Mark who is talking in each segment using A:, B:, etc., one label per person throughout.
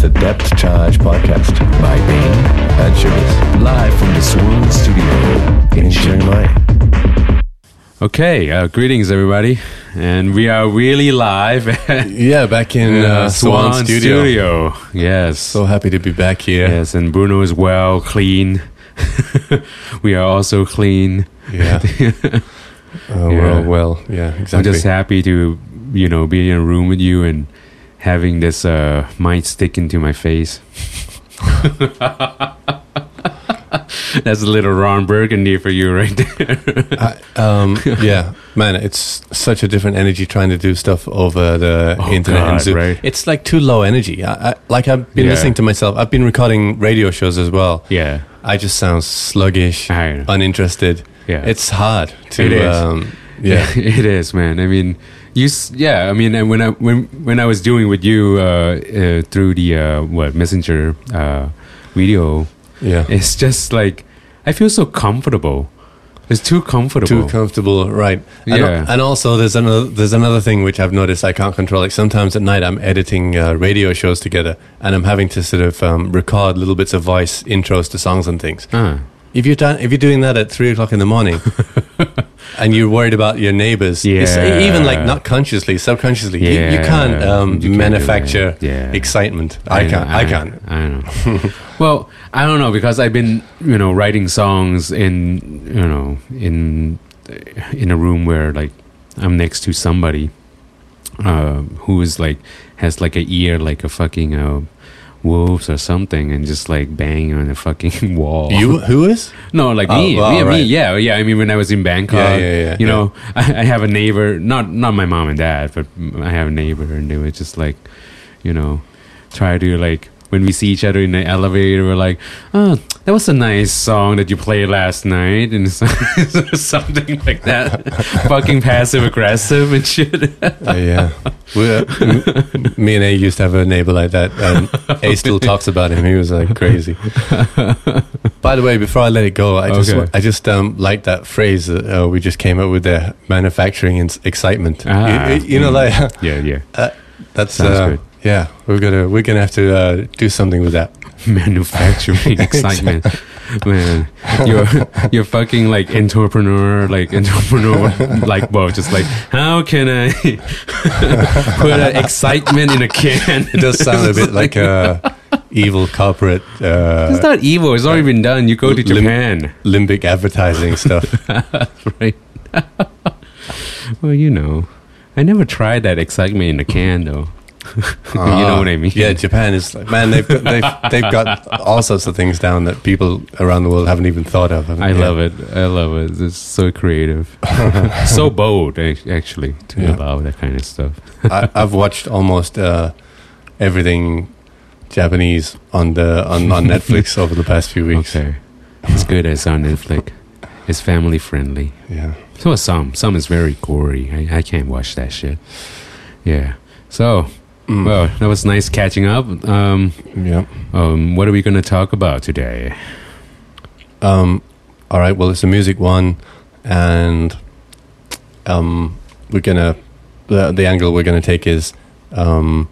A: is the Depth Charge podcast by Bane and Sugars, live from the Swan Studio in Chiang Mai.
B: Okay, uh, greetings everybody, and we are really live
C: Yeah, back in uh, Swan, Studio.
B: Yes,
C: So happy to be back here.
B: yes, and Bruno is well, clean. we are also clean.
C: Yeah. Uh,
B: Yeah.
C: all well. Yeah, exactly.
B: I'm just happy to, you know, be in a room with you and having this uh, mic stick into my face. That's a little Ron Burgundy for you right there.
C: I, um, yeah, man, it's such a different energy trying to do stuff over the
B: Oh,
C: internet and
B: God,
C: Zoom.
B: right.
C: It's like too low energy. I, I, like I've been
B: Yeah.
C: listening to myself. I've been recording radio shows as well.
B: yeah,
C: I just sound sluggish, uninterested.
B: yeah.
C: It's hard to.
B: It is.
C: Um, yeah.
B: it is, man. I mean, you, yeah. I mean, and when I when when I was doing with you uh, uh, through the uh, what messenger uh, video,
C: yeah.
B: it's just like I feel so comfortable. It's too comfortable.
C: too comfortable, right? And,
B: Yeah.
C: and also there's another there's another thing which I've noticed I can't control. Like sometimes at night I'm editing uh, radio shows together, and I'm having to sort of um, record little bits of voice intros to songs and things.
B: Ah,
C: If you're done, if you're doing that at three o'clock in the morning, and you're worried about your neighbors,
B: Yeah.
C: even like not consciously, subconsciously, you, you can't um,
B: You can't
C: manufacture.
B: Yeah.
C: excitement. I,
B: know,
C: can't. I, can't.
B: I know. well, I don't know because I've been, you know, writing songs in, you know, in in a room where like I'm next to somebody uh, who is like has like a ear like a fucking uh, wolves or something, and just like bang on the fucking wall.
C: You who is?
B: No, like
C: Oh,
B: me,
C: well,
B: me, me, yeah, yeah. I mean, when I was in Bangkok,
C: Yeah, yeah, yeah,
B: you know, I, I have a neighbor, not not my mom and dad, but I have a neighbor, and they were just like, you know, try to like when we see each other in the elevator, we're like, oh, that was a nice song that you played last night, and so- something like that, fucking passive aggressive and shit.
C: Uh, yeah. Uh, m- me and A used to have a neighbor like that. And A still talks about him. He was like crazy. By the way, before I let it go, I just
B: Okay.
C: I just um, like that phrase that uh, we just came up with there: manufacturing and excitement.
B: Ah,
C: you, you know,
B: mm.
C: like
B: yeah, yeah,
C: that's
B: Sounds
C: uh,
B: good.
C: Yeah, we're gonna we're gonna have to uh, do something with that.
B: manufacturing excitement. Man, you're you're fucking like entrepreneur, like entrepreneur, like well, just like how can I put an excitement in a can?
C: It does sound a bit like a evil corporate uh,
B: It's not evil. It's already been done. You go to
C: Lim-
B: Japan,
C: limbic advertising stuff.
B: right? well, you know, I never tried that excitement in a can though. you know what I mean?
C: Yeah, Japan is like, man. They've got, they've they've got all sorts of things down that people around the world haven't even thought of.
B: I love it. I love it. It's so creative, so bold, actually, to
C: Yeah.
B: allow that kind of stuff.
C: I, I've watched almost uh, everything Japanese on the on, on Netflix over the past few weeks.
B: Okay, it's good. It's on Netflix. It's family friendly.
C: Yeah,
B: So some. Some is very gory. I, I can't watch that shit. Yeah. So. Well, that was nice catching up. Um,
C: yeah.
B: um, what are we going to talk about today?
C: Um, all right. Well, it's a music one, and um, we're gonna the the angle we're gonna take is um,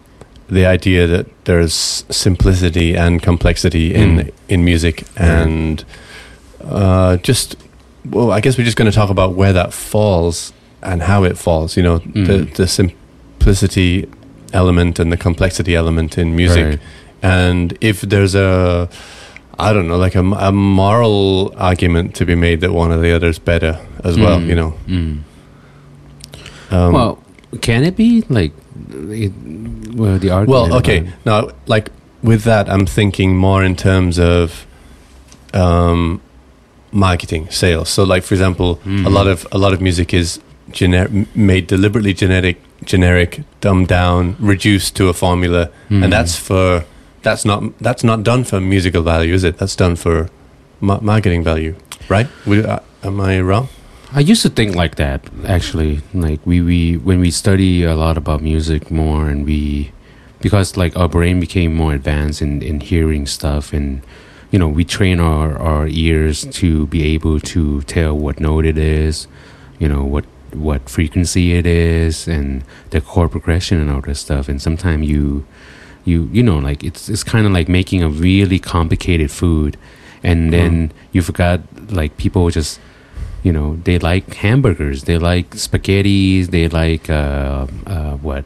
C: the idea that there's simplicity and complexity in
B: Mm.
C: in music, and uh, just well, I guess we're just going to talk about where that falls and how it falls. You know, the
B: Mm.
C: the simplicity element and the complexity element in music
B: Right.
C: and if there's a i don't know like a, a moral argument to be made that one or the other is better as well
B: Mm,
C: you know
B: mm.
C: um,
B: well, can it be like? It, well, the argument.
C: well okay
B: about-
C: now like with that i'm thinking more in terms of um marketing sales so like for example a
B: Mhm.
C: lot of a lot of music is gener- made deliberately genetic generic dumbed down reduced to a formula
B: Mhm.
C: and that's for that's not that's not done for musical value is it that's done for ma- marketing value right Would, uh, am i wrong
B: I used to think like that actually. Like we, we when we study a lot about music more and we because like our brain became more advanced in, in hearing stuff and you know, we train our, our ears to be able to tell what note it is, you know, what what frequency it is and the chord progression and all that stuff. And sometimes you you you know like it's it's kind of like making a really complicated food. And then you forgot like people just you know they like hamburgers they like spaghettis they like uh, uh, what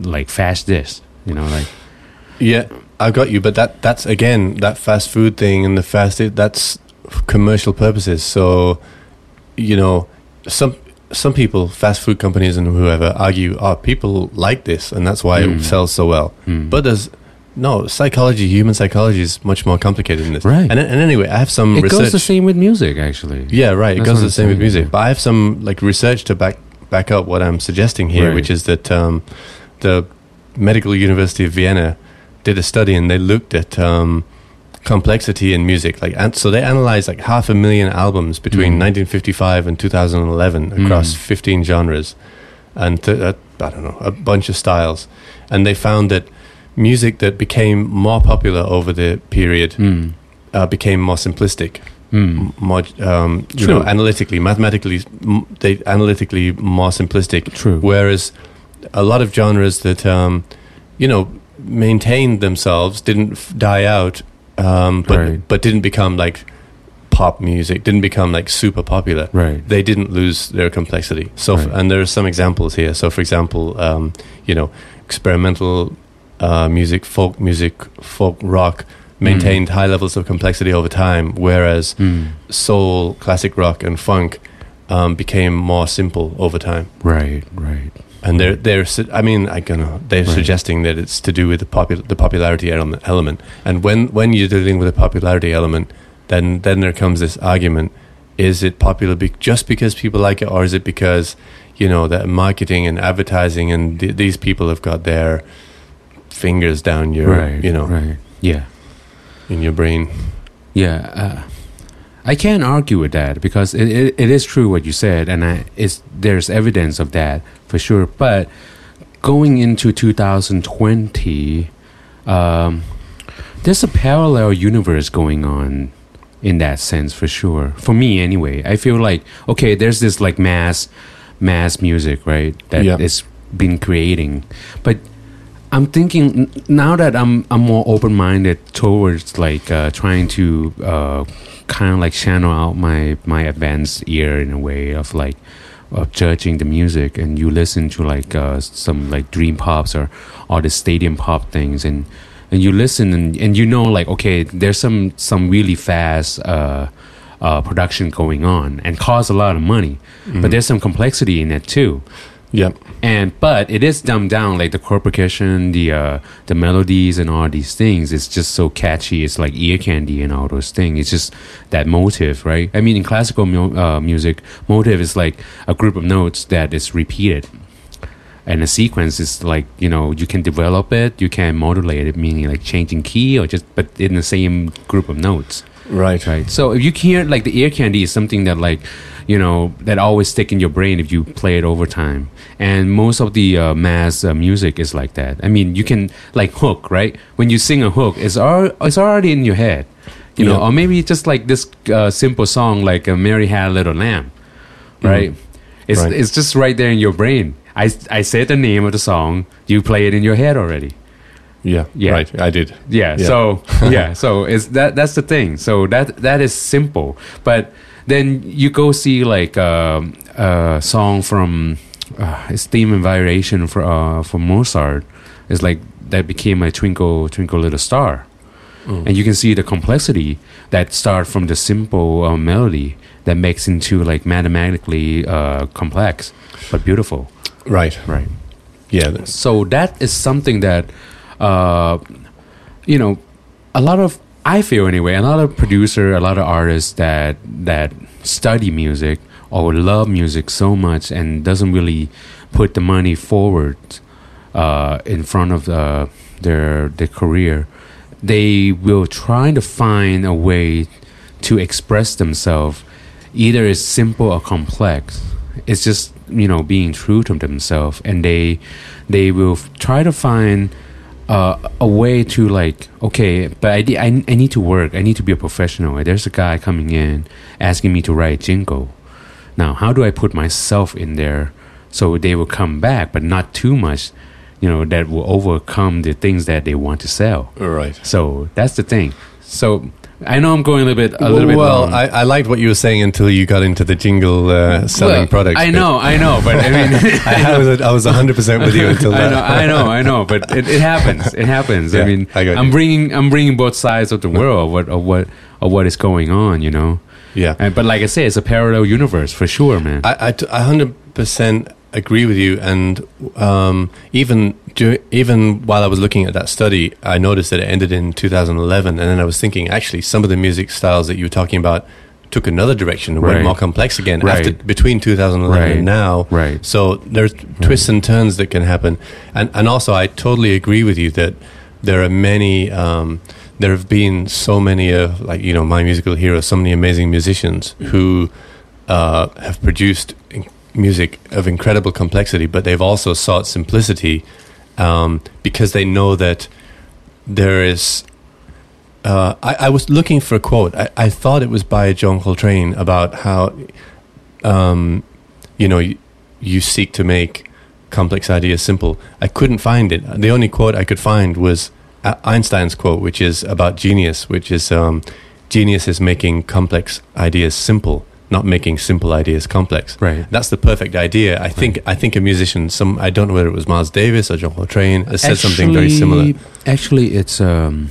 B: like fast dish you know like.
C: Yeah, I got you, but that that's again that fast food thing and the fast that's commercial purposes. So, you know, some some people, fast food companies and whoever, argue, oh, people like this, and that's why
B: Mm.
C: it sells so well.
B: mm.
C: But there's no psychology. Human psychology is much more complicated than this.
B: Right.
C: And and anyway, I have some
B: it
C: research.
B: goes the same with music actually
C: Yeah, right. It goes the same with music.
B: yeah.
C: But I have some like research to back back up what I'm suggesting here,
B: Right.
C: which is that um, the Medical University of Vienna did a study and they looked at um, complexity in music. Like, and so they analyzed like half a million albums between
B: Mm.
C: 1955 and 2011 across
B: Mm.
C: 15 genres, and th- uh, I don't know a bunch of styles, and they found that music that became more popular over the period
B: mm.
C: uh, became more simplistic
B: Mm.
C: more um, you know analytically mathematically m- they analytically more simplistic
B: True.
C: whereas a lot of genres that um, you know maintained themselves didn't f- die out um, but
B: Right.
C: but didn't become like pop music didn't become like super popular.
B: Right.
C: They didn't lose their complexity. So f- and there are some examples here. So for example um, you know experimental uh, music folk music folk rock maintained high levels of complexity over time whereas
B: mm.
C: soul, classic rock, and funk um, became more simple over time.
B: right right
C: And they're they're su- I mean I don't know they're
B: Right.
C: suggesting that it's to do with the popul- the popularity element, element. And when when you're dealing with a popularity element, then then there comes this argument: is it popular be- just because people like it, or is it because you know that marketing and advertising and th- these people have got their fingers down your
B: right
C: you know
B: right yeah
C: in your brain?
B: Yeah, uh, I can't argue with that because it, it, it is true what you said, and I, it's, there's evidence of that for sure. But going into 2020, um, there's a parallel universe going on in that sense for sure. For me, anyway, I feel like okay, there's this like mass, mass music, right? That
C: Yeah.
B: is been creating, but I'm thinking now that I'm I'm more open minded towards like uh, trying to uh, kind of like channel out my my advanced ear in a way of like of judging the music and you listen to like uh, some like dream pops or all the stadium pop things and and you listen and, and you know like okay there's some some really fast uh, uh, production going on and costs a lot of money but there's some complexity in it too
C: yeah
B: and but it is dumbed down like the chord progression the uh the melodies and all these things. It's just so catchy. It's like ear candy and all those things. It's just that motive right? I mean in classical mu- uh, music motive is like a group of notes that is repeated. And a sequence is like you know you can develop it you can modulate it meaning like changing key or just but in the same group of notes
C: right
B: right. So if you hear like the ear candy is something that like you know that always stick in your brain if you play it over time and most of the uh, mass uh, music is like that. I mean you can like hook right? When you sing a hook it's, al- it's already in your head you know?
C: Yeah.
B: or maybe just like this uh, simple song like uh, mary had a little lamb right? It's,
C: Right.
B: it's just right there in your brain. I, I said the name of the song. You play it in your head already
C: yeah
B: Yeah.
C: right. I did.
B: Yeah,
C: Yeah.
B: so yeah so it's that that's the thing. So that that is simple. But then you go see like um, a song from uh, it's theme and variation for uh, for Mozart. It's like that became a twinkle twinkle little star. And you can see the complexity that start from the simple uh, melody that makes into like mathematically uh, complex but beautiful.
C: Right.
B: Right.
C: Yeah
B: so that is something that uh, you know a lot of i feel anyway a lot of producer a lot of artists that that study music or love music so much and doesn't really put the money forward uh, in front of uh, their their career they will try to find a way to express themselves. Either it's simple or complex. It's just you know being true to themselves and they they will try to find uh, a way to like okay but I, I, I need to work i need to be a professional there's a guy coming in asking me to write jingle now how do i put myself in there so they will come back but not too much you know, that will overcome the things that they want to sell.
C: Right.
B: So that's the thing. So I know I'm going a little bit, a little bit.
C: well,
B: long.
C: I, I liked what you were saying until you got into the jingle uh, selling
B: Well,
C: products.
B: I know, I know, but I mean,
C: I was I was 100 percent with you until that.
B: I know, I know, I know, but it, it happens. It happens.
C: Yeah,
B: I mean,
C: I
B: I'm
C: you.
B: bringing I'm bringing both sides of the world of what of what of what is going on. You know,
C: Yeah,
B: and, but like I say, it's a parallel universe for sure, man.
C: I 100% agree with you. And um, even even while I was looking at that study, I noticed that it ended in 2011. And then I was thinking, actually, some of the music styles that you were talking about took another direction and went more complex again
B: Right.
C: after between 2011
B: Right.
C: and now.
B: right.
C: So there's twists and turns that can happen, and and also I totally agree with you that there are many. Um, there have been so many of like you know my musical heroes, so many amazing musicians who uh, have produced music of incredible complexity, but they've also sought simplicity um, because they know that there is. Uh, I, I was looking for a quote. I, I thought it was by John Coltrane about how, um, you know, you, you seek to make complex ideas simple. I couldn't find it. The only quote I could find was uh, Einstein's quote, which is about genius, which is um, genius is making complex ideas simple, not making simple ideas complex.
B: Right.
C: That's the perfect idea. I think. I think a musician. Some. I don't know whether it was Miles Davis or John Coltrane. Said something very similar.
B: Actually, it's um,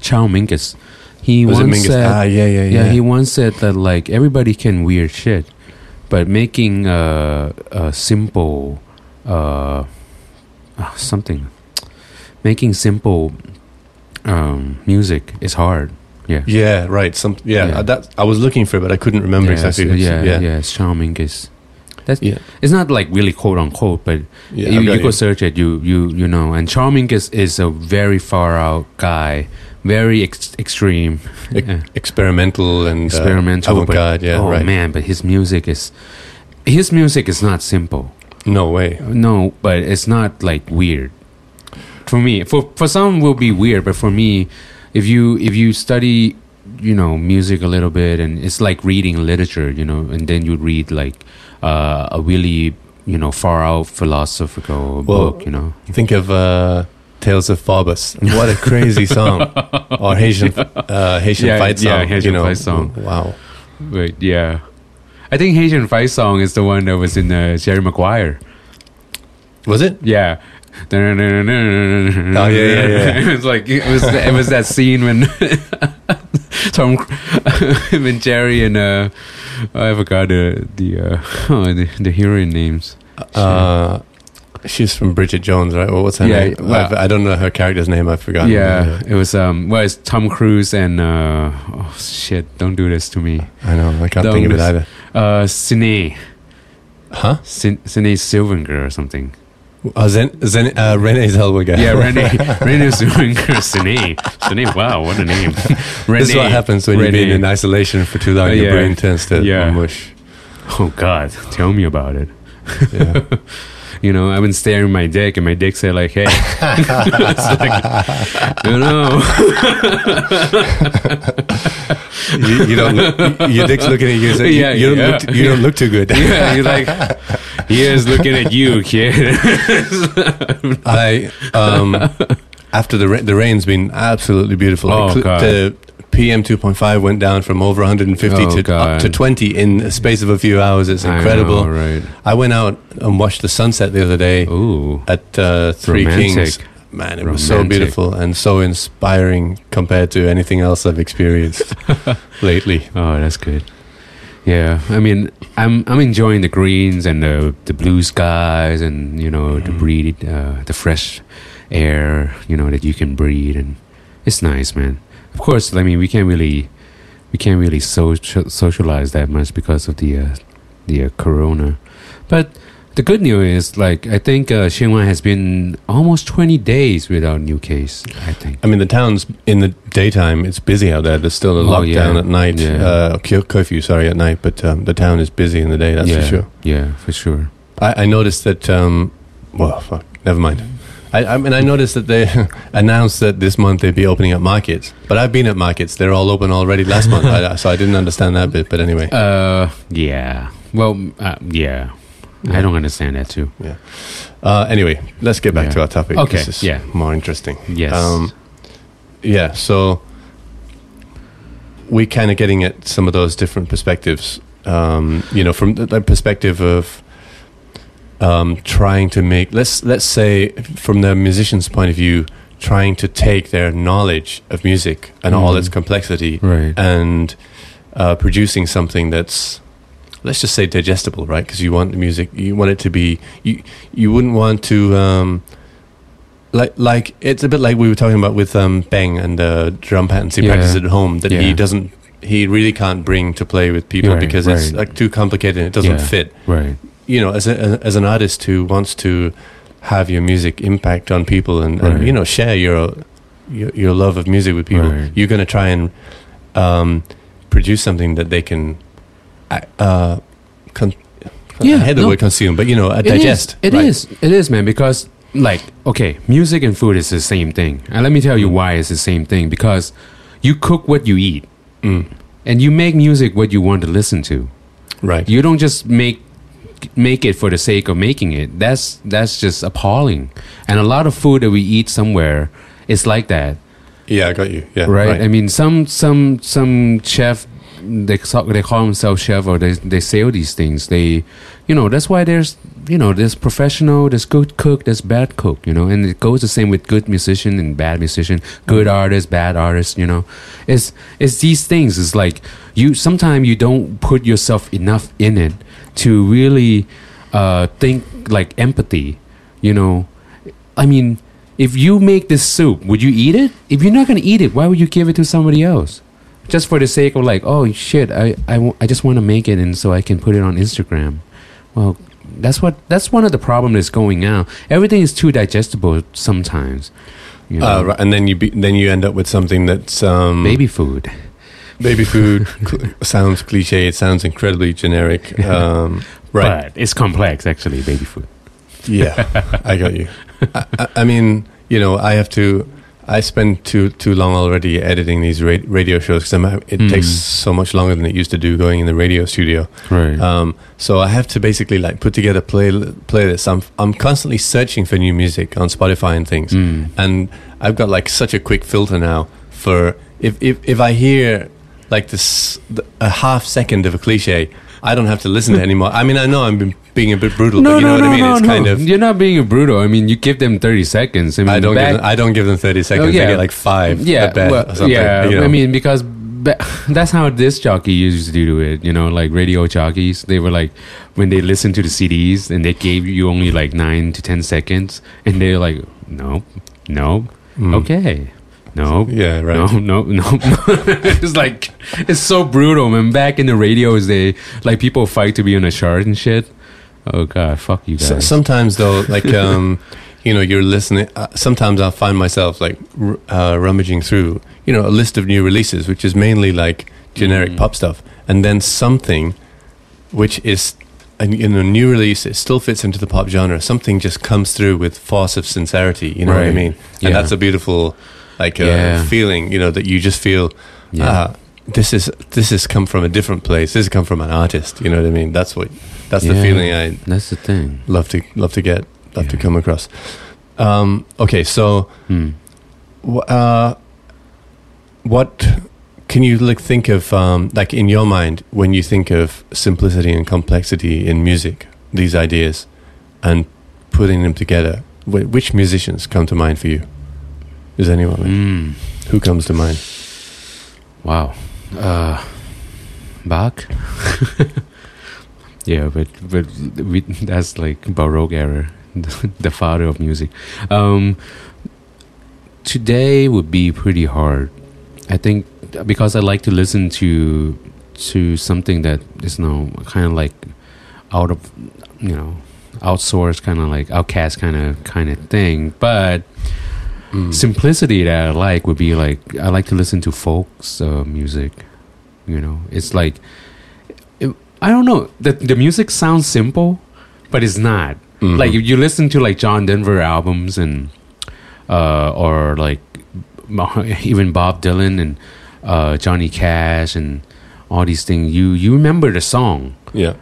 B: Charles Mingus. He
C: Was it
B: once
C: Mingus?
B: said,
C: ah, yeah, yeah,
B: yeah,
C: yeah.
B: he once said that like everybody can weird shit, but making uh, a simple uh, uh, something, making simple um, music is hard. Yeah.
C: yeah, right. Some. Yeah,
B: Yeah.
C: uh, that. I was looking for it, but I couldn't remember
B: yeah,
C: exactly.
B: yeah, yeah,
C: yeah,
B: it's Charles Mingus. That's
C: yeah.
B: it's not like really quote unquote, but
C: Yeah,
B: you, you go search it, you you you know. And Charming is, is a very far out guy, very ex- extreme,
C: Ex-
B: Yeah.
C: experimental and uh,
B: experimental. but-
C: avant-garde. Yeah,
B: oh
C: right.
B: man, but his music is his music is not simple.
C: No way.
B: No, but it's not like weird. For me, for for some will be weird, but for me, if you if you study, you know, music a little bit, and it's like reading literature, you know, and then you read like uh, a really you know far out philosophical
C: Well,
B: book, you know.
C: Think of uh, Fables of Faubus. What a crazy song. Or Haitian, uh, Haitian
B: Yeah,
C: fight song.
B: yeah, Haitian
C: you know.
B: fight song.
C: Wow.
B: But yeah, I think Haitian Fight song is the one that was in uh, Jerry Maguire.
C: Was it?
B: Yeah. Oh
C: yeah, yeah, yeah.
B: it was like it was it was that scene when Tom and Jerry and uh I forgot the the uh oh, the, the heroine names.
C: Uh, she's from Bridget Jones, right? Well, what's her
B: Yeah,
C: name?
B: well-
C: I don't know her character's name. I've forgotten.
B: Yeah, it was um well it's Tom Cruise and uh oh shit, don't do this to me.
C: I know. I can't
B: Don't
C: think of it either.
B: Uh Cine.
C: Huh?
B: Cine Silvenger or something.
C: Oh, Zen, Zen, uh, Renee Zellweger.
B: Yeah, Renee Renee Zellweger Cine. Cine, wow, what a name. Renee,
C: This is what happens when you've been in isolation for too long.
B: Uh,
C: Your brain tends to
B: Yeah.
C: mush.
B: Oh God, tell me about it.
C: Yeah.
B: You know, I've been staring at my dick, and my dick said like, "Hey," like, you know,
C: you, you don't. Look, your dick's looking at you. you-
B: Yeah,
C: you, don't look. You don't look too good.
B: yeah, you're like, he is looking at you, kid.
C: I um after the ra- the rain's been absolutely beautiful.
B: Oh,
C: It cl-
B: God.
C: The PM 2.5 went down from over 150
B: Oh,
C: to
B: God.
C: up to 20 in the space of a few hours. It's incredible.
B: I know, right?
C: I went out and watched the sunset the other day
B: Ooh,
C: at uh, Three Kings. Man, it was so beautiful and so inspiring compared to anything else I've experienced lately.
B: oh, that's good. Yeah, I mean, I'm I'm enjoying the greens and the the blue skies and you know the
C: Mhm.
B: breathe, uh, the fresh air, you know that you can breathe, and it's nice, man. Of course, I mean we can't really we can't really social, socialize that much because of the uh, the uh, corona, but the good news is like I think uh, Xinhua has been almost 20 days without new case. I think.
C: I mean, the town's in the daytime. It's busy out there. There's still a
B: Oh,
C: lockdown
B: yeah.
C: at night.
B: Yeah.
C: Uh, curfew, sorry, at night. But um, the town is busy in the day. That's
B: yeah,
C: for sure.
B: Yeah, for sure.
C: I, I noticed that. Um, well, fuck, never mind. I, I mean, I noticed that they announced that this month they'd be opening up markets. But I've been at markets; they're all open already last month. I, so I didn't understand that bit. But anyway,
B: Uh, yeah. Well, uh, yeah. I don't understand that too.
C: Yeah. Uh, anyway, let's get back
B: Yeah.
C: to our topic.
B: Okay,
C: This is
B: yeah.
C: more interesting.
B: Yes.
C: Um, yeah. So we're kind of getting at some of those different perspectives. Um, you know, from the, the perspective of um, trying to make let's let's say from the musician's point of view, trying to take their knowledge of music and all
B: Mhm.
C: its complexity
B: Right.
C: and uh, producing something that's let's just say digestible, right? Because you want the music, you want it to be you you wouldn't want to um, like like it's a bit like we were talking about with um, Bang and the drum patterns he
B: Yeah.
C: practices at home that he doesn't he really can't bring to play with people
B: Right,
C: because it's like too complicated and it doesn't
B: Yeah.
C: fit.
B: Right.
C: You know, as a, as an artist who wants to have your music impact on people and,
B: Right.
C: and you know share your, your your love of music with people,
B: Right.
C: you're going to try and um, produce something that they can uh, con-
B: Yeah,
C: I hate the
B: no.
C: word consume, but you know, uh,
B: It is.
C: digest.
B: It
C: right?
B: is. It is, man. Because like, okay, music and food is the same thing, and let me tell you
C: Mm.
B: why it's the same thing. Because you cook what you eat,
C: Mm,
B: and you make music what you want to listen to.
C: right.
B: You don't just make make it for the sake of making it. That's that's just appalling. And a lot of food that we eat somewhere is like that.
C: yeah, I got you. Yeah,
B: right? I mean, some some some chef they call- they call themselves chef or they they sell these things. They, you know, that's why there's you know there's professional, there's good cook, there's bad cook, you know, and it goes the same with good musician and bad musician, good mm-hmm. artist, bad artist, you know, it's it's these things. It's like you sometimes you don't put yourself enough in it to really uh, think like empathy, you know. I mean, if you make this soup, would you eat it? If you're not going to eat it, why would you give it to somebody else? Just for the sake of like, oh shit, I I, w- I just want to make it and so I can put it on Instagram. Well, that's what that's one of the problems that's going now. Everything is too digestible sometimes. You know?
C: Uh, right, and then you be, then you end up with something that's um,
B: Baby food.
C: Baby food cl- sounds cliche. It sounds incredibly generic. Um, right.
B: But it's complex actually, baby food.
C: Yeah, I got you. I, I, I mean, you know, I have to. I spend too too long already editing these ra- radio shows because it
B: Mm.
C: takes so much longer than it used to do going in the radio studio.
B: Right.
C: Um, so I have to basically like put together play playlists. I'm I'm constantly searching for new music on Spotify and things,
B: Mm.
C: and I've got like such a quick filter now for if if if I hear like this th- a half second of a cliche, I don't have to listen to anymore. I mean, I know I'm being a bit brutal, but you know what I mean. it's kind of
B: You're not being a brutal. I mean, you give them 30 seconds. I, mean,
C: I don't
B: back-
C: give them, I don't give them thirty seconds.
B: Oh, yeah.
C: They get like five.
B: yeah,
C: at
B: well,
C: or something,
B: yeah.
C: you know.
B: I mean, because that's how this jockey used to do it. You know, like radio jockeys, they were like when they listened to the CDs and they gave you only like nine to ten seconds, and they're like, no, no,
C: Mm.
B: okay, no.
C: Yeah, right.
B: No, no, no. it's like it's so brutal, man. Back in the radios, they like people fight to be on a chart and shit. Oh god, fuck you guys.
C: So, sometimes though, like um, you know, you're listening. Uh, sometimes I'll find myself like r- uh, rummaging through, you know, a list of new releases, which is mainly like generic
B: Mm.
C: pop stuff, and then something which is a you know new release. It still fits into the pop genre. Something just comes through with force of sincerity. You know what I
B: Right.
C: mean?
B: Yeah.
C: And that's a beautiful like a
B: Yeah.
C: feeling. You know that you just feel.
B: yeah.
C: Ah, this is this has come from a different place. This has come from an artist. You know what I mean? That's what that's the feeling I
B: That's the thing.
C: love to love to get love to come across. Um, okay, so
B: Hmm.
C: uh, what can you like think of um, like in your mind when you think of simplicity and complexity in music? These ideas and putting them together. Wh- which musicians come to mind for you? Is anyone like,
B: Mm.
C: who comes to mind?
B: Wow. Uh, Bach. yeah, but but we, that's like Baroque era, the father of music. Um, today would be pretty hard. I think because I like to listen to to something that is now kind of like out of you know outsourced kind of like outcast kind of kind of thing, but
C: Mm.
B: simplicity that I like would be like I like to listen to folks uh, music. You know, it's like it, I don't know the the music sounds simple, but it's not.
C: Mhm.
B: Like if you listen to like John Denver albums and uh, or like even Bob Dylan and uh, Johnny Cash and all these things, you you remember the song,
C: yeah,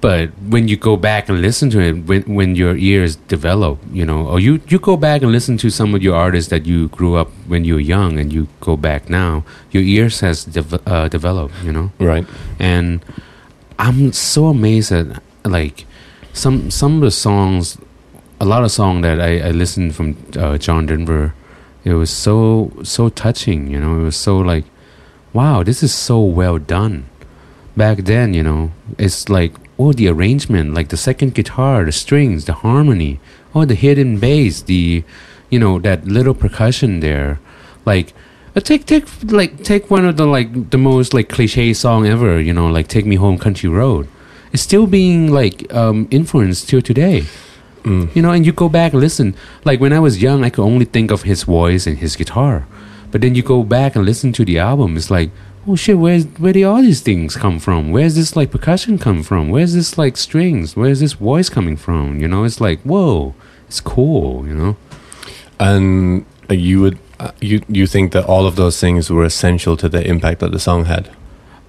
B: but when you go back and listen to it when when your ears develop you know or you you go back and listen to some of your artists that you grew up when you were young and you go back now your ears has dev- uh, developed you know
C: Right.
B: and I'm so amazed at like some some of the songs, a lot of songs that I, I listened from uh, John Denver. It was so so touching, you know. It was so like, wow, this is so well done. Back then, you know, it's like oh the arrangement, like the second guitar, the strings, the harmony, oh the hidden bass, the you know that little percussion there, like uh, take take like take one of the like the most like cliche song ever you know like take me home country road. It's still being like um influenced till today.
C: Mm.
B: you know and you go back and listen like when i was young i could only think of his voice and his guitar. But then you go back and listen to the album it's like oh shit where's where do all these things come from where's this like percussion come from where's this like strings where's this voice coming from you know it's like whoa it's cool you know
C: And uh, you would uh, you you think that all of those things were essential to the impact that the song had?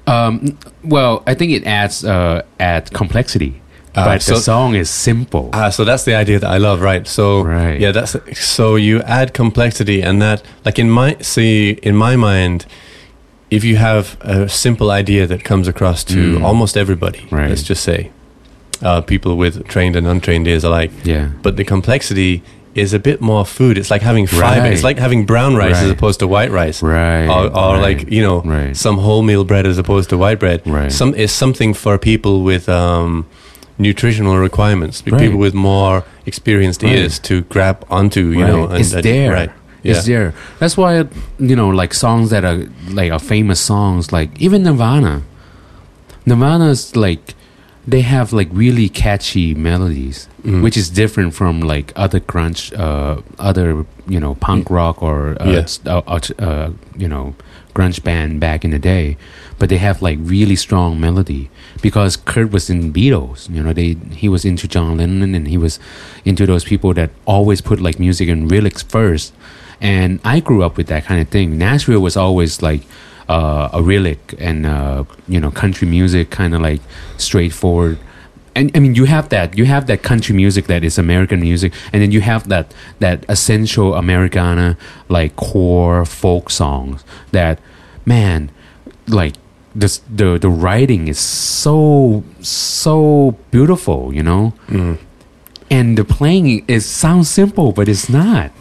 B: Um, well, I think it adds uh, add complexity,
C: Ah,
B: but
C: so-
B: the song is simple.
C: Ah, so that's the idea that I love, right? So
B: Right.
C: yeah, that's so you add complexity, and that like in my see in my mind, if you have a simple idea that comes across to
B: Mm.
C: almost everybody,
B: Right.
C: let's just say, uh, people with trained and untrained ears alike,
B: yeah,
C: but the complexity is a bit more food. It's like having fiber.
B: Right.
C: It's like having brown rice as opposed to white rice.
B: right.
C: or, or
B: right,
C: like you know
B: right.
C: some wholemeal bread as opposed to white bread.
B: Right.
C: Some is something for people with um, nutritional requirements,
B: Right.
C: people with more experienced
B: Right.
C: ears to grab onto. You
B: Right.
C: know, and
B: it's there.
C: Right. Yeah.
B: there. That's why you know, like songs that are like are famous songs, like even Nirvana. Nirvana's like they have like really catchy melodies,
C: Mhm.
B: which is different from like other grunge, uh, other you know punk rock or uh,
C: Yeah.
B: uh, uh, uh, you know grunge band back in the day. But they have like really strong melody because Kurt was in Beatles. You know, they he was into John Lennon and he was into those people that always put like music and lyrics first. And I grew up with that kind of thing. Nashville was always like uh, a relic and uh, you know country music, kind of like straightforward. And I mean, you have that. You have that country music that is American music, and then you have that that essential Americana like core folk songs. That man, like this, the the writing is so so beautiful, you know,
C: Mm.
B: and the playing is sounds simple, but it's not.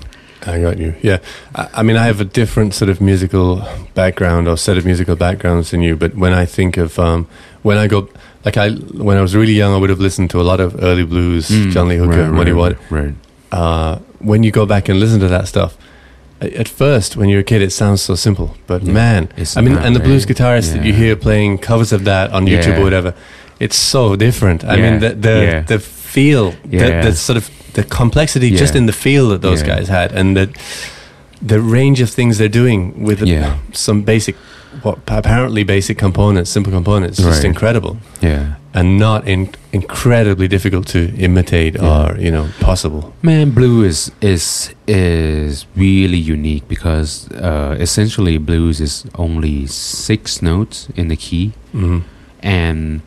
C: I got you. Yeah, I, I mean, I have a different sort of musical background or set of musical backgrounds than you. But when I think of um, when I go, like I when I was really young, I would have listened to a lot of early blues,
B: Mm,
C: John Lee Hooker,
B: right,
C: Muddy
B: right, right.
C: uh, when you go back and listen to that stuff, at first, when you're a kid, it sounds so simple. But
B: Yeah.
C: man, I mean, and the blues guitarists that you hear playing covers of that on YouTube or whatever, it's so different. I
B: Yeah.
C: mean, the the,
B: Yeah.
C: the feel, the,
B: Yeah.
C: the sort of the complexity just in the feel that those
B: Yeah.
C: guys had, and the the range of things they're doing with
B: Yeah.
C: some basic, what apparently basic components, simple components, just incredible,
B: Yeah.
C: and not in, incredibly difficult to imitate
B: Yeah.
C: or you know possible.
B: Man, blue is is is really unique because uh, essentially blues is only six notes in the key,
C: hmm
B: and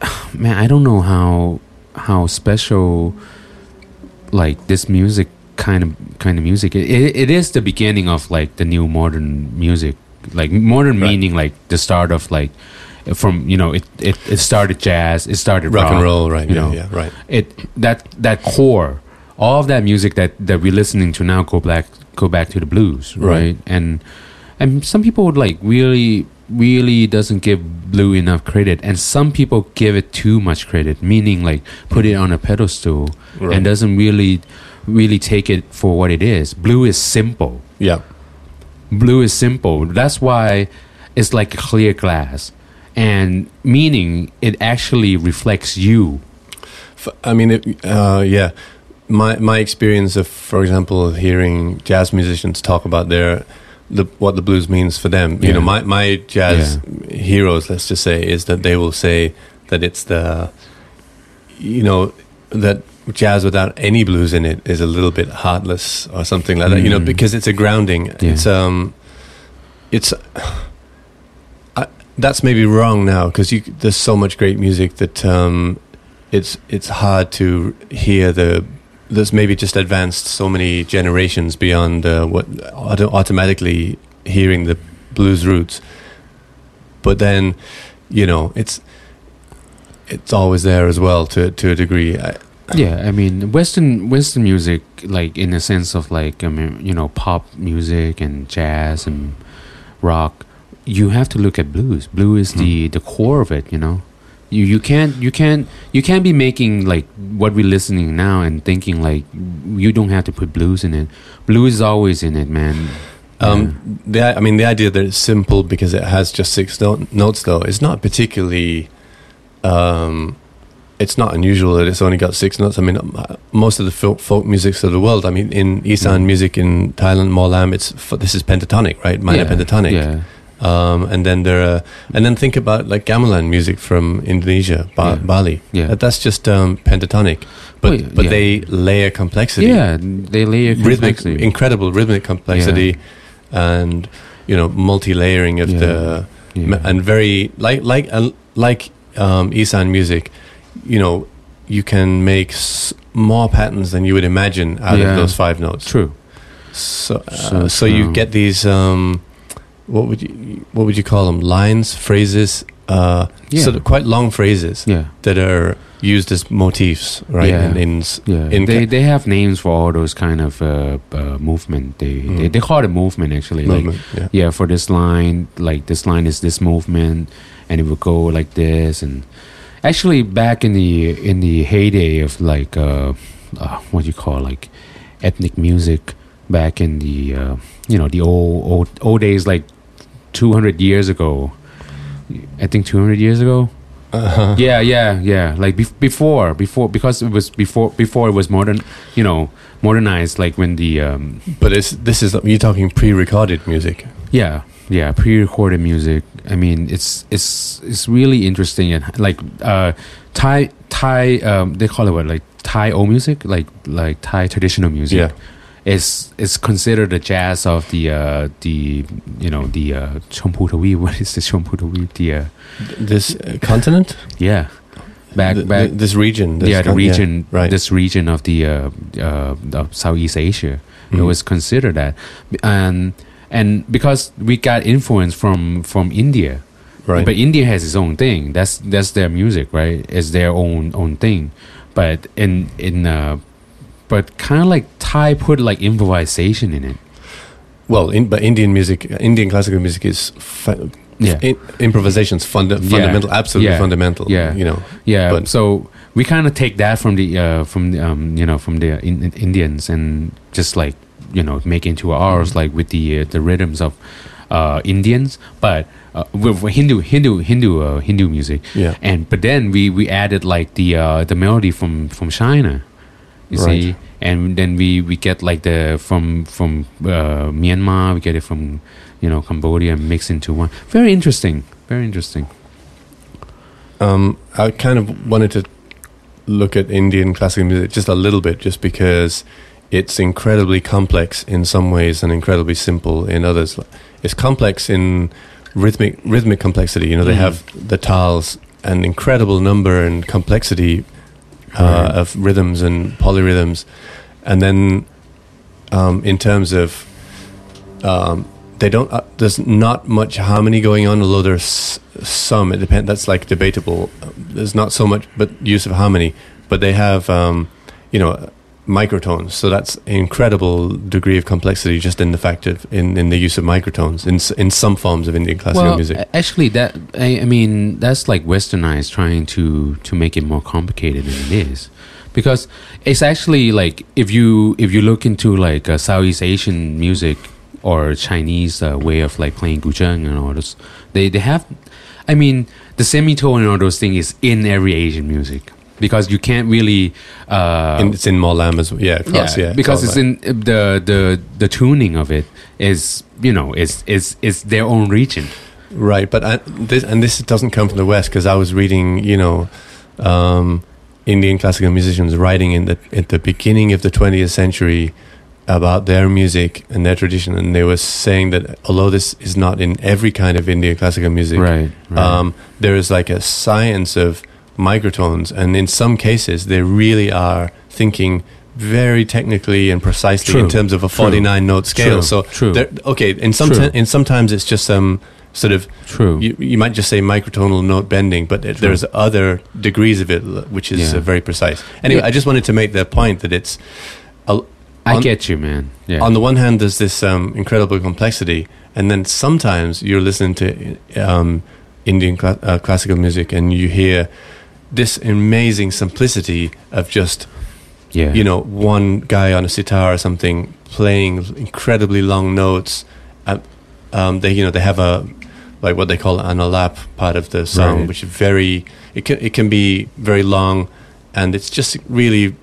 B: man, I don't know how how special like this music kind of kind of music. It, it, it is the beginning of like the new modern music, like modern
C: Right.
B: meaning like the start of like from you know it it, it started jazz, it started
C: rock and roll, right?
B: you
C: yeah,
B: know.
C: yeah, right.
B: it that that core all of that music that that we're listening to now go back go back to the blues right,
C: Right.
B: and and some people would like really really doesn't give blue enough credit. And some people give it too much credit meaning like put it on a pedestal
C: Right.
B: and doesn't really really take it for what it is. Blue is simple.
C: Yeah,
B: blue is simple. That's why it's like clear glass. And meaning it actually reflects you.
C: I mean, it, uh, yeah. My my experience of, for example, hearing jazz musicians talk about their the what the blues means for them. You
B: Yeah.
C: know, my my jazz heroes, let's just say, is that they will say that it's the, you know, that jazz without any blues in it is a little bit heartless or something like that. You know,
B: Mm.
C: because it's a grounding.
B: Yeah.
C: It's um, it's. I that's maybe wrong now because there's so much great music that um, it's it's hard to hear the there's maybe just advanced so many generations beyond uh, what auto- automatically hearing the blues roots. But then, you know, it's it's always there as well to to a degree. I,
B: yeah, I mean, Western Western music, like in the sense of like I mean, you know, pop music and jazz and rock. You have to look at blues. Blue is mm. the the core of it. You know, you you can't you can't you can't be making like what we're listening now and thinking like you don't have to put blues in it. Blues is always in it, man.
C: Um, yeah. the I mean the idea that it's simple because it has just six no- notes though is not particularly. Um, it's not unusual that it's only got six notes. I mean, most of the folk, folk musics of the world. I mean, in Isan mm. music in Thailand, Mawlam, it's this is pentatonic, right? Minor yeah, pentatonic. Yeah. Um, and then there are, and then think about like gamelan music from Indonesia, ba- yeah. Bali. Yeah, that's just um, pentatonic, but oh, but they layer complexity.
B: Yeah, they layer
C: rhythmic, incredible rhythmic complexity, yeah. and you know multi layering of the and very like like uh, like um, Isan music. You know, you can make s- more patterns than you would imagine out of those five notes.
B: True.
C: So, uh, so, so, you get these. Um, what would you what would you call them? Lines, phrases, uh, yeah. sort of quite long phrases
B: yeah.
C: that are used as motifs, right?
B: Yeah,
C: in, in,
B: yeah. In they they have names for all those kind of uh, uh, movement. They, mm. they, they call it movement actually.
C: Movement,
B: like yeah. yeah, for this line, like this line is this movement, and it would go like this. And actually, back in the in the heyday of like uh, uh what do you call like ethnic music, back in the uh, you know the old old old days, like 200 years ago. I think 200 years ago. Uh-huh. Yeah, yeah, yeah. Like be- before, before, because it was before, before it was modern, you know, modernized. Like when the. Um,
C: but it's this is you're talking pre-recorded music.
B: Yeah, yeah, pre-recorded music. I mean, it's it's it's really interesting and like uh, Thai Thai um, they call it what like Thai old music, like like Thai traditional music.
C: Yeah
B: is is considered the jazz of the uh, the you know the uh, What is the Chompu The uh,
C: this uh, continent?
B: Yeah, back
C: the,
B: back
C: this region. This
B: yeah, the region.
C: Yeah, right.
B: This region of the uh, uh, of Southeast Asia. Mm-hmm. It was considered that, and and because we got influence from from India.
C: Right.
B: But India has its own thing. That's that's their music, right? It's their own own thing. But in in uh, but kind of like Thai put like improvisation in it.
C: Well, in, but Indian music, Indian classical music is fu-
B: yeah.
C: In, improvisation's funda- fundamental,
B: yeah.
C: absolutely
B: yeah.
C: fundamental.
B: Yeah,
C: you know.
B: Yeah. But so we kind of take that from the uh, from the, um, you know from the in, in Indians and just like you know make into ours mm-hmm. like with the uh, the rhythms of uh, Indians, but uh, with Hindu Hindu Hindu uh, Hindu music.
C: Yeah.
B: And but then we we added like the uh, the melody from from China you right. see and then we we get like the from from uh, Myanmar we get it from you know Cambodia mixed into one. Very interesting. Very interesting.
C: Um, I kind of wanted to look at Indian classical music just a little bit just because it's incredibly complex in some ways and incredibly simple in others. It's complex in rhythmic rhythmic complexity. You know they mm. have the tiles an incredible number and complexity uh, of rhythms and polyrhythms, and then um, in terms of um, they don't. Uh, there's not much harmony going on, although there's some. It depends. That's like debatable. There's not so much, but use of harmony. But they have, um, you know, microtones. So that's an incredible degree of complexity just in the fact of in, in the use of microtones in in some forms of Indian classical
B: well,
C: music.
B: Actually, that I, I, mean that's like westernized trying to to make it more complicated than it is. Because it's actually like if you if you look into like uh, Southeast Asian music or Chinese uh, way of like playing guzheng and all this, they they have, I mean, the semitone and all those things is in every Asian music because you can't really. Uh,
C: and it's in Mawlam as well. Yeah, of course, yeah. yeah
B: because it's in the the the tuning of it is you know is is is their own region.
C: Right, but I, this and this doesn't come from the West because I was reading, you know, um, Indian classical musicians writing in the at the beginning of the 20th century about their music and their tradition, and they were saying that although this is not in every kind of Indian classical music,
B: right, right.
C: um, there is like a science of microtones, and in some cases, they really are thinking very technically and precisely
B: True.
C: in terms of a
B: True.
C: 49 note scale.
B: True.
C: So,
B: True.
C: okay, in some
B: True.
C: in sometimes it's just some sort of
B: True.
C: you, you might just say microtonal note bending, but it- there's other degrees of it which is
B: Yeah.
C: uh, very precise. Anyway,
B: Yeah.
C: I just wanted to make the point that it's a,
B: I
C: on-
B: get you, man. Yeah.
C: on the one hand, there's this um, incredible complexity, and then sometimes you're listening to um, Indian cla- uh, classical music and you hear this amazing simplicity of just
B: yeah.
C: you know one guy on a sitar or something playing incredibly long notes. Uh, um, they you know they have a like what they call an alap part of the song,
B: Right.
C: which is very it can it can be very long, and it's just really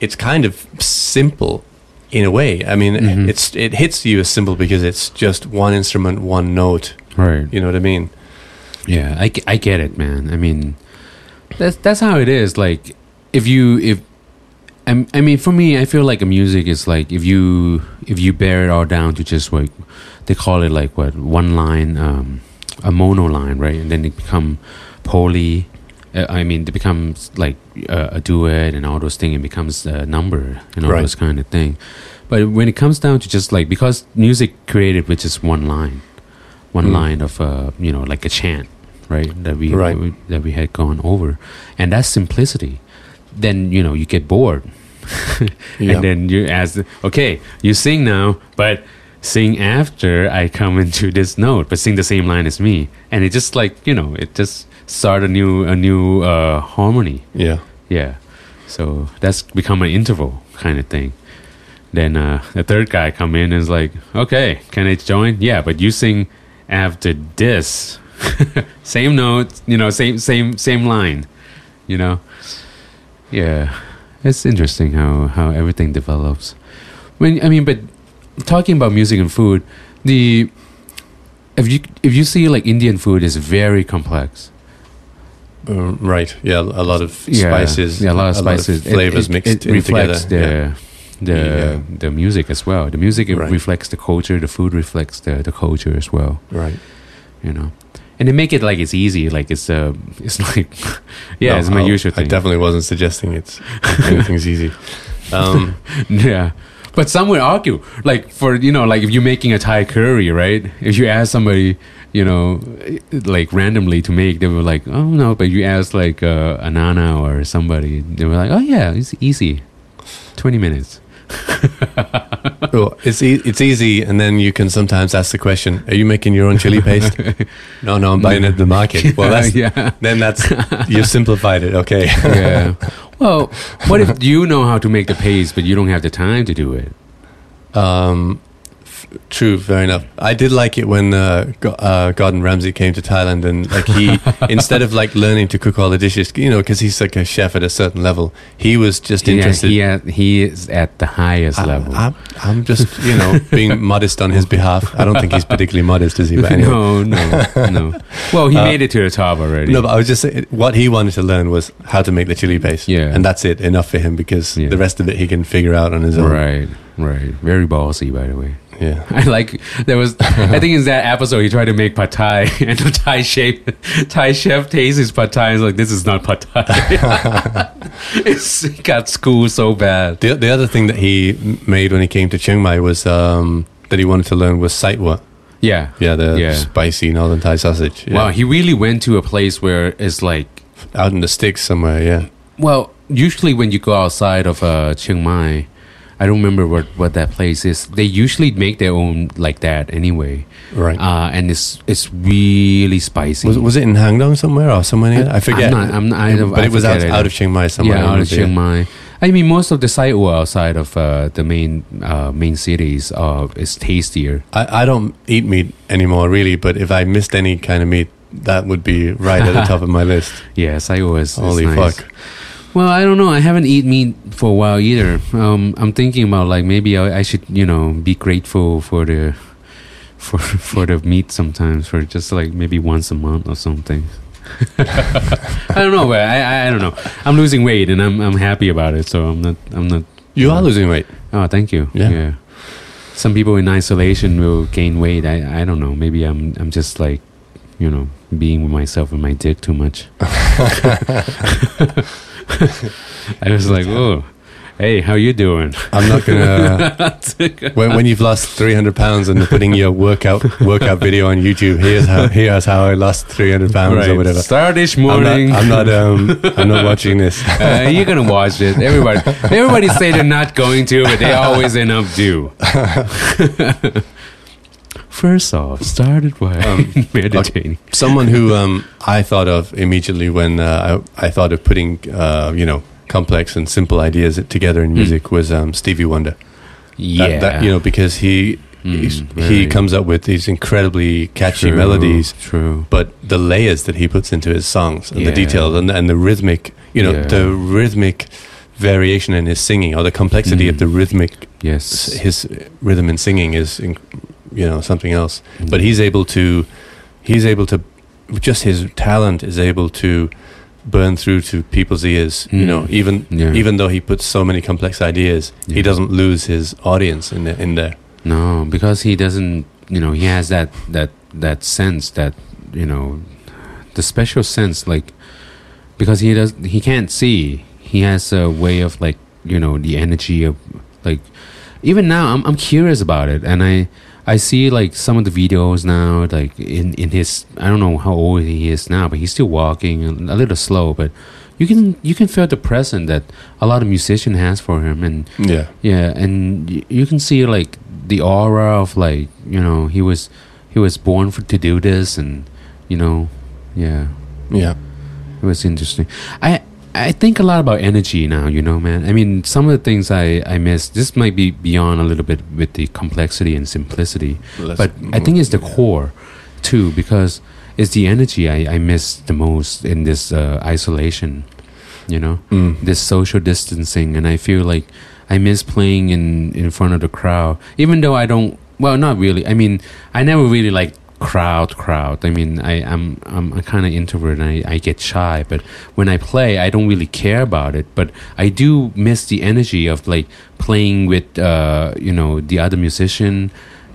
C: it's kind of simple in a way. I mean,
B: Mhm.
C: it's it hits you as simple because it's just one instrument, one note.
B: right.
C: You know what I mean?
B: Yeah, I, I get it, man. I mean, that's that's how it is. Like, if you if I, I mean, for me, I feel like a music is like if you if you bear it all down to just like they call it like what one line, um, a mono line, right? And then it become poly. Uh, I mean, it becomes like uh, a duet and all those things. It becomes a number and all
C: Right.
B: those kind of thing. But when it comes down to just like because music created with just one line, one
C: Mm.
B: line of uh, you know like a chant, right? That we,
C: Right.
B: we that we had gone over, and that's simplicity. Then you know you get bored,
C: Yeah.
B: and then you ask, okay, you sing now, but sing after I come into this note, but sing the same line as me, and it just like you know it just start a new a new uh, harmony.
C: yeah.
B: Yeah. So that's become an interval kind of thing. Then uh, the third guy come in and is like, okay, can I join? Yeah, but you sing after this. same note, you know, same same same line, you know. Yeah, it's interesting how how everything develops. When I mean, but talking about music and food, the if you if you see like Indian food is very complex.
C: Uh, right. Yeah. A lot of spices.
B: yeah, a lot of spices, It-
C: flavors
B: it,
C: mixed
B: It
C: in
B: reflects
C: together.
B: the
C: Yeah.
B: the
C: Yeah.
B: the music as well. The music it
C: Right.
B: reflects the culture. The food reflects the the culture as well.
C: Right.
B: You know, and they make it like it's easy. Like it's uh, it's like yeah,
C: No,
B: it's my
C: I'll-
B: usual thing.
C: I definitely wasn't suggesting it's anything's easy. Um,
B: yeah. But some would argue, like for you know, like if you're making a Thai curry, right? If you ask somebody, you know, like randomly to make, they were like, "Oh no," but you ask like uh, Anana or somebody, they were like, "Oh yeah, it's easy, twenty minutes."
C: well, it's e- it's easy, and then you can sometimes ask the question: Are you making your own chili paste? no, no, I'm buying it at the market. Well, that's
B: yeah,
C: then that's you simplified it. Okay.
B: yeah. Well, what if you know how to make the paste, but you don't have the time to do it?
C: Um, true, fair enough. I did like it when uh, Go- uh, Gordon Ramsay came to Thailand, and like he, instead of like learning to cook all the dishes, you know, because he's like a chef at a certain level, he was just
B: He,
C: interested.
B: he, at- he is at the highest
C: I-
B: level.
C: I'm, I'm just, you know, being modest on his behalf. I don't think he's particularly modest, is he? But anyway.
B: No, no, no. Well, he
C: Uh,
B: made it to the top already.
C: No, but I was just saying, what he wanted to learn was how to make the chili paste.
B: Yeah.
C: And that's it, enough for him because
B: Yeah.
C: the rest of it he can figure out on his own.
B: Right, right. Very ballsy, by the way.
C: Yeah.
B: I like there was. I think in that episode he tried to make pad thai, and the Thai shape, Thai chef tastes his pad thai. and is like, this is not pad thai. it's, it got schooled so bad.
C: The, the other thing that he made when he came to Chiang Mai was um, that he wanted to learn was sai ua.
B: Yeah.
C: Yeah, the
B: Yeah.
C: spicy northern Thai sausage. Yeah.
B: Wow, he really went to a place where it's like
C: Out in the sticks somewhere, yeah.
B: Well, usually when you go outside of uh, Chiang Mai, I don't remember what, what that place is. They usually make their own like that anyway,
C: Right.
B: uh, and it's it's really spicy.
C: was, was it in Hang Dong somewhere or somewhere? I,
B: I'm
C: forget.
B: not- I'm not- I
C: but
B: I
C: it was out, out of Chiang Mai somewhere.
B: yeah, out of Chiang. Mai. I mean, most of the site were outside of uh, the main uh, main cities. Uh, is tastier.
C: I, I don't eat meat anymore, really, but if I missed any kind of meat, that would be right at the top of my list.
B: Yeah, is, is
C: Holy
B: nice.
C: fuck.
B: Well, I don't know. I haven't eaten meat for a while either. Um, I'm thinking about like maybe I, I should, you know, be grateful for the for for the meat sometimes for just like maybe once a month or something. I don't know, but I, I I don't know. I'm losing weight and I'm I'm happy about it. So I'm not I'm not.
C: You are losing weight.
B: Oh, thank you.
C: Yeah.
B: Some people in isolation will gain weight. I I don't know. Maybe I'm I'm just like, you know, being with myself and my dick too much. I was like, oh, hey, how you doing?
C: I'm not gonna. when, when you've lost 300 pounds and putting your workout workout video on YouTube, here's how here's how I lost 300 pounds or whatever.
B: Start this
C: I'm
B: morning.
C: not. I'm not. Um. I'm not watching this.
B: uh, you're gonna watch it. Everybody, everybody say they're not going to, but they always end up do. First off, started by
C: Um,
B: meditating.
C: Someone who um I thought of immediately when uh, I I thought of putting uh you know complex and simple ideas together in music was um Stevie Wonder.
B: Yeah,
C: That, that, you know because he
B: Mm,
C: he comes up with these incredibly catchy
B: true,
C: melodies.
B: True.
C: but the layers that he puts into his songs and the details and, and the rhythmic, you know,
B: Yeah.
C: the rhythmic variation in his singing or the complexity of
B: Mm.
C: the rhythmic,
B: Yes.
C: his rhythm in singing is, you know, something else.
B: Mm.
C: But he's able to, he's able to, just his talent is able to burn through to people's ears. You
B: Mm.
C: know, even
B: Yeah.
C: even though he puts so many complex ideas, he doesn't lose his audience in the, in there.
B: No, because he doesn't. You know, he has that that that sense that you know, the special sense like because he does he can't see. He has a way of like you know the energy of like even now I'm I'm curious about it and I I see like some of the videos now like in in his I don't know how old he is now but he's still walking a little slow but you can you can feel the presence that a lot of musician has for him and
C: Yeah.
B: yeah, and y- you can see like the aura of like you know he was he was born for, to do this, and you know, yeah,
C: Yeah.
B: it was interesting. I I think a lot about energy now. You know, man. I mean, some of the things I I miss. This might be beyond a little bit with the complexity and simplicity,
C: Let's-
B: but I think it's the core too because it's the energy I I miss the most in this uh, isolation. You know
C: Mm.
B: this social distancing and i feel like i miss playing in in front of the crowd even though i don't well not really i mean i never really like crowd crowd i mean i i'm i'm a kind of introvert and I, I get shy but when i play i don't really care about it but i do miss the energy of like playing with uh you know the other musician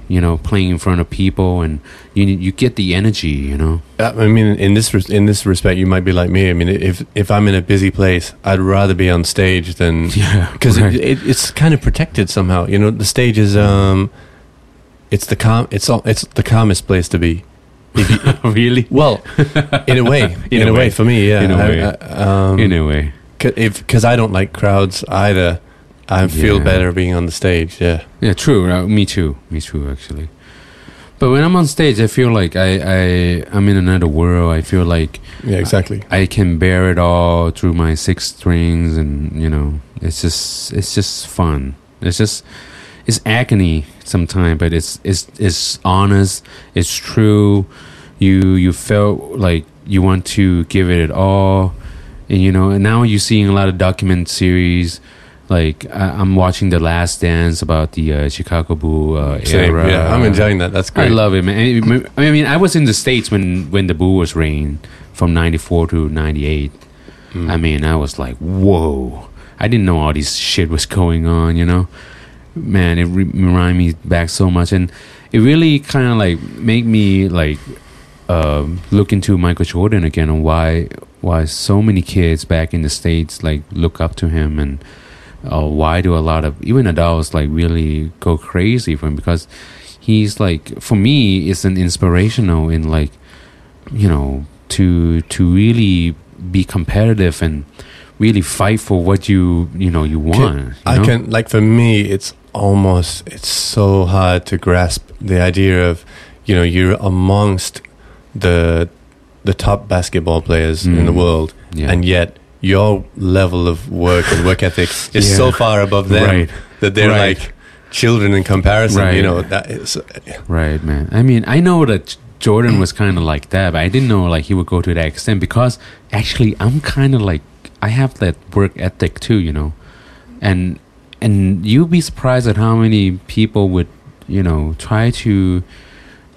B: you know playing in front of people and you you get the energy you know
C: Uh, I mean, in this in this respect, you might be like me. I mean, if if I'm in a busy place, I'd rather be on stage than
B: yeah
C: because
B: right.
C: it, it, it's kind of protected somehow. You know, the stage is um, it's the calm. It's all. It's the calmest place to be. You,
B: really
C: well, in a way, in, a way. for me, yeah.
B: In a
C: I-
B: way.
C: I- um,
B: in a way
C: if because I don't like crowds either. I feel
B: Yeah.
C: better being on the stage. Yeah,
B: Yeah, true. Uh, me too. Me too, actually. But when I'm on stage, I feel like I, I I'm in another world. I feel like
C: yeah, exactly.
B: I can bear it all through my six strings, and you know, it's just it's just fun. It's just it's agony sometimes, but it's it's it's honest. It's true. You you felt like you want to give it all, and you know. And now you're seeing a lot of document series. Like I, I'm watching The Last Dance about the uh, Chicago Bull uh,
C: Same.
B: era.
C: Yeah, I'm enjoying that. That's great.
B: I love it, man. I I mean, I was in the states when when the Bull was reign from '94 to '98.
C: Mm.
B: I mean, I was like, whoa! I didn't know all this shit was going on. You know, man, it re- reminded me back so much, and it really kind of like make me like um look into Michael Jordan again and why why so many kids back in the states like look up to him and uh, why do a lot of even adults like really go crazy for him because he's like for me it's an inspirational in like you know to to really be competitive and really fight for what you you know you want you
C: I can like for me, it's almost it's so hard to grasp the idea of you know you're amongst the the top basketball players in the
B: Mm.
C: world,
B: yeah
C: and yet your level of work and work ethic is
B: Yeah.
C: so far above them
B: right
C: that they're
B: Right.
C: like children in comparison.
B: Right.
C: You know that is
B: Right, man. I mean, I know that Jordan was kind of like that, but I didn't know like he would go to that extent because actually I'm kind of like I have that work ethic too, you know, and and you'd be surprised at how many people would you know try to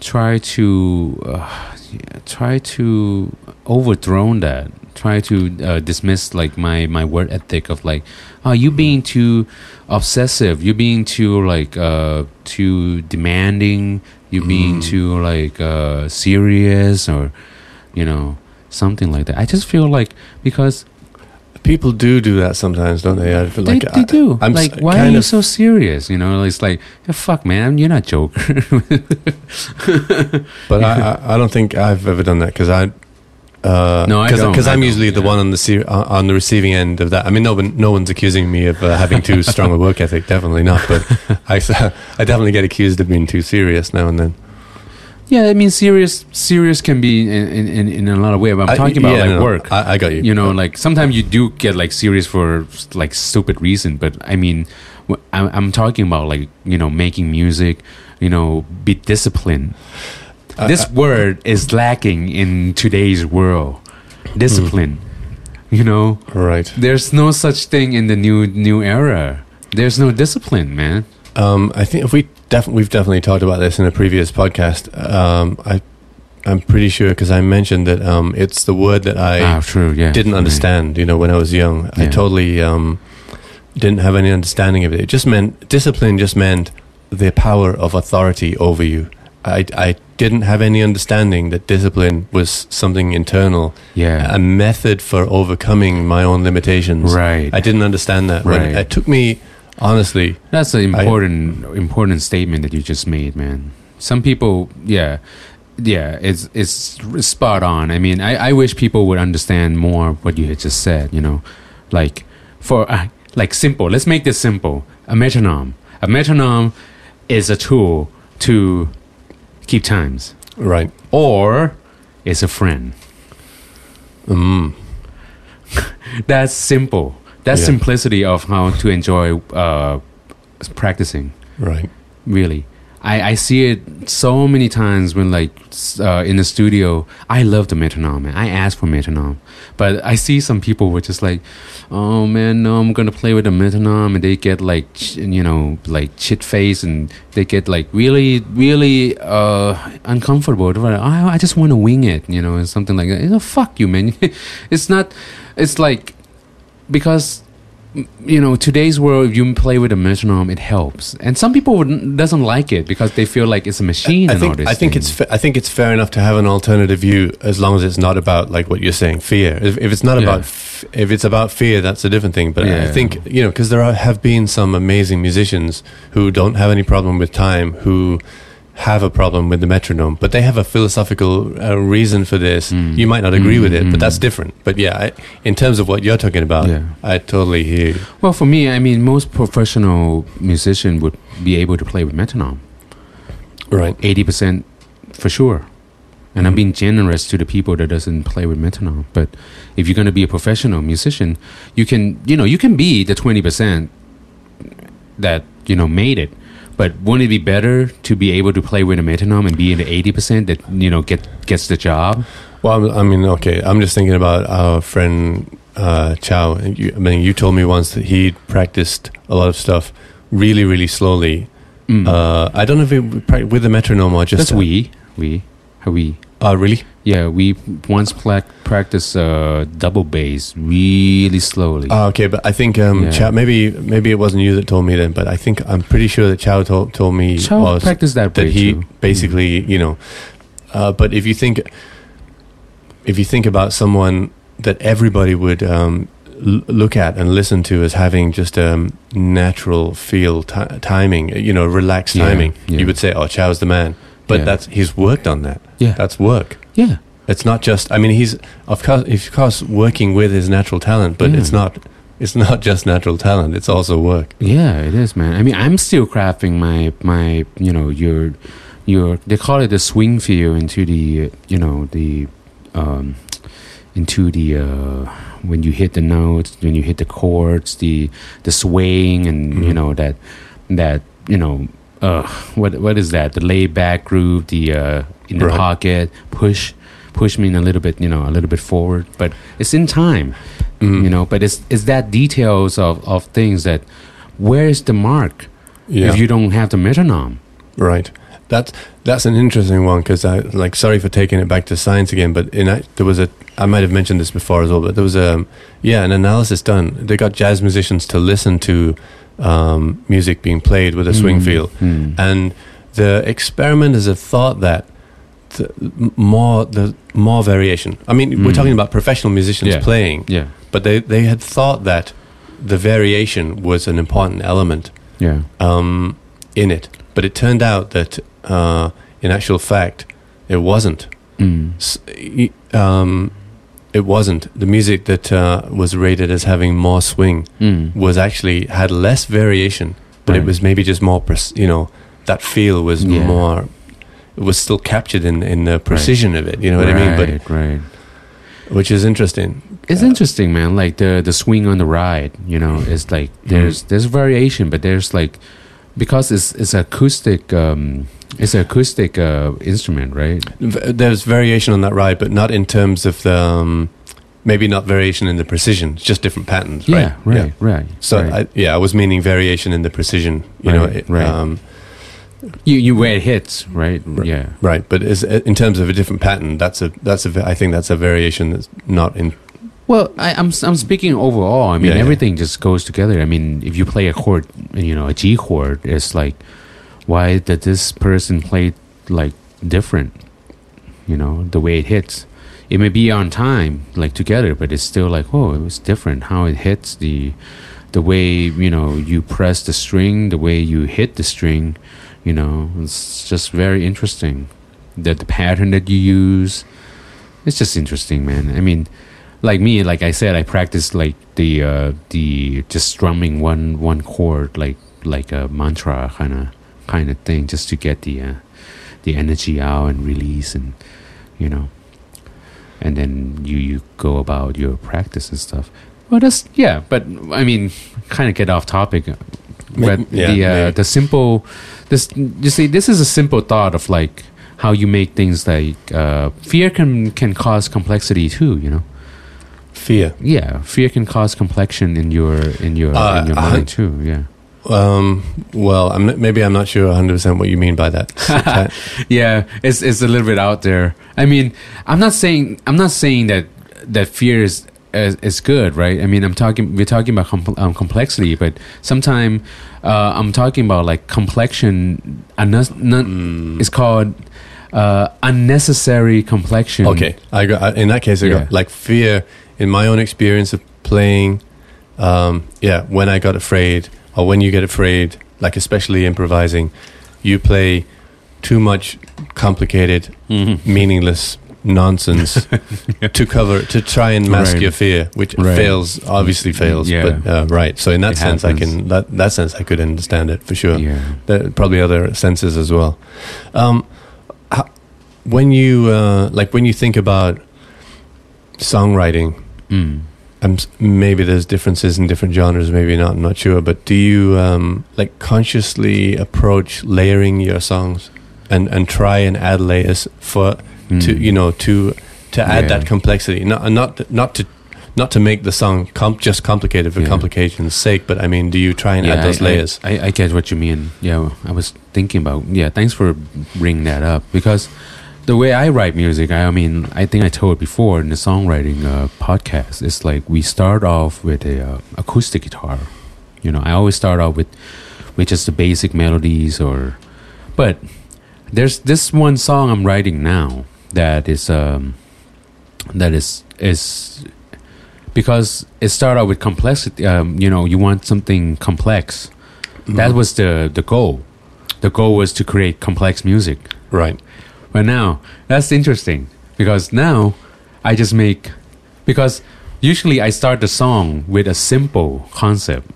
B: try to uh, try to overthrow that. Try to uh, dismiss like my my work ethic of like, oh, you being too obsessive. You being too like uh, too demanding. You being
C: Mm.
B: too like uh, serious or you know something like that. I just feel like because
C: People do do that sometimes, don't they? I feel
B: they,
C: like
B: they
C: I-
B: do.
C: I'm s-
B: like, why are you
C: of-
B: so serious? You know, it's like, yeah, fuck, man, you're not Joker.
C: But I, I, I don't think I've ever done that because I. Uh,
B: No, I.
C: Because I'm usually the one on the uh, on the receiving end of that. I mean, no one, no one's accusing me of uh, having too strong a work ethic. Definitely not. But I I definitely get accused of being too serious now and then.
B: Yeah, I mean, serious, serious can be in in, in, a lot of ways. But I'm
C: I-
B: talking about
C: yeah,
B: like
C: no,
B: work.
C: I, I got you.
B: you know, like sometimes you do get like serious for like stupid reason. But I mean, I'm, I'm talking about like you know making music. You know, be disciplined.
C: I-
B: this
C: I-
B: word is lacking in today's world. Discipline.
C: Hmm.
B: You know,
C: right.
B: there's no such thing in the new new era. There's no discipline, man.
C: Um, I think if we def- we've definitely talked about this in a previous podcast. Um, I I'm pretty sure because I mentioned that um, it's the word that I
B: ah, true. Yeah.
C: didn't understand. You know, when I was young, I totally um, didn't have any understanding of it. It just meant discipline. Just meant the power of authority over you. I, I didn't have any understanding that discipline was something internal,
B: Yeah.
C: a method for overcoming my own limitations.
B: right.
C: I didn't understand that. When
B: Right.
C: it took me, honestly,
B: That's an important important statement that you just made, man. Some people, yeah, yeah, it's it's spot on. I mean, I, I wish people would understand more what you had just said. You know, like for uh, like simple. Let's make this simple. A metronome. A metronome is a tool to keep times,
C: right.
B: or it's a friend.
C: Mm,
B: That's simple. That's
C: Yeah.
B: simplicity of how to enjoy uh, practicing.
C: right.
B: really I, I see it so many times when like uh, in the studio i love the metronome man. i ask for metronome but i see some people were just like oh man no i'm gonna play with the metronome and they get like ch- you know like chit face and they get like really really uh uncomfortable They're like, I, I just want to wing it you know and something like that you know, fuck you man it's not it's like because you know today's world if you play with a metronome it helps and some people would, doesn't like it because they feel like it's a machine
C: I
B: and all
C: think I think it's I think it's fair enough to have an alternative view as long as it's not about like what you're saying fear. If, if it's not
B: Yeah.
C: about f- if it's about fear, that's a different thing. But I think you know because there are, have been some amazing musicians who don't have any problem with time who have a problem with the metronome, but they have a philosophical uh, reason for this.
B: Mm.
C: You might not agree with it,
B: Mm,
C: but
B: mm.
C: that's different. But yeah, I, in terms of what you're talking about,
B: Yeah.
C: I totally hear. you.
B: well for me i mean most professional musician would be able to play with metronome
C: Right.
B: 80% for sure and i'm
C: Mhm.
B: being generous to the people that doesn't play with metronome but if you're going to be a professional musician you can you know you can be the 20% that you know made it but wouldn't it be better to be able to play with a metronome and be in the 80% that you know get gets the job
C: Well, I'm- I mean, okay. I'm just thinking about our friend uh, Chow. You, I mean, you told me once that he practiced a lot of stuff really, really slowly.
B: Mm.
C: Uh, I don't know if it with the metronome or just
B: that's we we how we
C: Uh, really?
B: yeah we once pla- practiced uh, double bass really slowly
C: Oh, okay, but I think um,
B: Yeah.
C: Chow. Maybe, maybe it wasn't you that told me then, but I think I'm pretty sure that Chow told told me
B: Chow
C: was
B: practiced that,
C: that he
B: too.
C: basically, you know. Uh, but if you think, if you think about someone that everybody would um, l- look at and listen to as having just um, natural feel ti timing, you know, relaxed
B: Yeah,
C: timing,
B: yeah.
C: you would say, "Oh, Chow's the man." But
B: Yeah.
C: that's he's worked on that.
B: yeah
C: That's work.
B: yeah
C: It's not just. I mean, he's of course, of course, working with his natural talent, but
B: Yeah.
C: it's not. It's not just natural talent. It's also work.
B: Yeah, it is, man. I mean, I'm still crafting my my you know your your they call it the swing feel into the you know the um into the uh when you hit the notes when you hit the chords the the swaying and you
C: Mhm.
B: know that that you know uh what what is that the laid back groove the uh in the
C: Right.
B: pocket push push me in a little bit you know a little bit forward but it's in time
C: Mm.
B: you know but it's it's that details of of things that where is the mark
C: Yeah.
B: if you don't have the metronome
C: Right. that's that's an interesting one because I like sorry for taking it back to science again, but in there was a I might have mentioned this before as well, but there was a yeah an analysis done. They got jazz musicians to listen to um, music being played with a swing
B: Mm,
C: feel,
B: mm.
C: and the experimenters have thought that the more the more variation. I mean, we're
B: Mm.
C: talking about professional musicians
B: Yeah.
C: playing,
B: yeah,
C: but they they had thought that the variation was an important element
B: yeah,
C: um, in it. But it turned out that, uh, in actual fact, it wasn't.
B: mm.
C: Um, it wasn't. The music that uh, was rated as having more swing
B: Mm.
C: was actually had less variation, but it was maybe just more. Pres- you know, that feel was
B: Yeah.
C: more. It was still captured in in the precision of it. You know what I mean? But
B: Right, right.
C: which is interesting.
B: It's
C: Uh,
B: interesting, man. Like the the swing on the ride, you know, it's like there's there's variation, but there's like because it's it's acoustic, um, it's an acoustic uh, instrument, right?
C: V- There's variation on that ride, but not in terms of the. Um, maybe not variation in the precision. It's just different patterns. Right?
B: Yeah,
C: right?
B: right, right.
C: So
B: right.
C: I, yeah, I was meaning variation in the precision. You know,
B: Right,
C: it,
B: right.
C: Um,
B: you you where it hits, right?
C: Right.
B: Yeah,
C: right. But is, in terms of a different pattern, that's a that's a I think that's a variation that's not in.
B: Well, I, I'm I'm speaking overall. I mean,
C: Yeah, yeah.
B: everything just goes together. I mean, if you play a chord, you know, a G chord, it's like, why did this person play like different? You know, the way it hits. It may be on time, like together, but it's still like, oh, it was different. How it hits the, the way you know you press the string, the way you hit the string. You know, it's just very interesting. That the pattern that you use, it's just interesting, man. I mean like me like i said i practice like the uh the just strumming one one chord like like a mantra kind of kind of thing just to get the uh, the energy out and release and you know. And then you you go about your practice and stuff. Well that's yeah but i mean kind of get off topic. But
C: yeah,
B: the uh, the simple this you see this is a simple thought of like how you make things like uh, fear can can cause complexity too you know?
C: Fear.
B: yeah, fear can cause complexion in your in your
C: Uh,
B: in your mind too. Yeah,
C: Um, well, I'm maybe I'm not sure 100 percent what you mean by that.
B: Yeah, it's it's a little bit out there. I mean, I'm not saying I'm not saying that that fear is is, is good, right? I mean, I'm talking we're talking about compl- um, complexity, but sometimes uh, I'm talking about like complexion. Unnes- non-
C: Mm.
B: It's called uh, unnecessary complexion.
C: okay, I got in that case. I
B: Yeah.
C: got like fear in my own experience of playing. Um, yeah, when I got afraid, or when you get afraid, like especially improvising, you play too much complicated,
B: Mhm.
C: meaningless nonsense to cover to try and mask
B: Right.
C: your fear, which
B: Right.
C: fails. Obviously fails.
B: Yeah.
C: But uh, right. So in that
B: It
C: sense, I can that that sense I could understand it for sure.
B: Yeah.
C: There probably other senses as well. Um, how, when you uh, like when you think about songwriting,
B: Mm.
C: S- maybe there's differences in different genres, maybe not. I'm not sure. But do you um, like consciously approach layering your songs and and try and add layers for to
B: Mm.
C: you know to to add
B: Yeah.
C: that complexity? Not not not to. Not to make the song com- just complicated for
B: Yeah.
C: complication's sake, but I mean, do you try and add those
B: I,
C: layers?
B: I, I, I get what you mean. Yeah, I was thinking about. Yeah, thanks for bringing that up because the way I write music, I, I mean, I think I told before in the songwriting uh, podcast, it's like we start off with a uh, acoustic guitar. You know, I always start off with with just the basic melodies, or but there's this one song I'm writing now that is um that is is because it started out with complexity. Um, you know, you want something complex. That was the the goal. The goal was to create complex music.
C: right.
B: But now that's interesting because now I just make because usually I start the song with a simple concept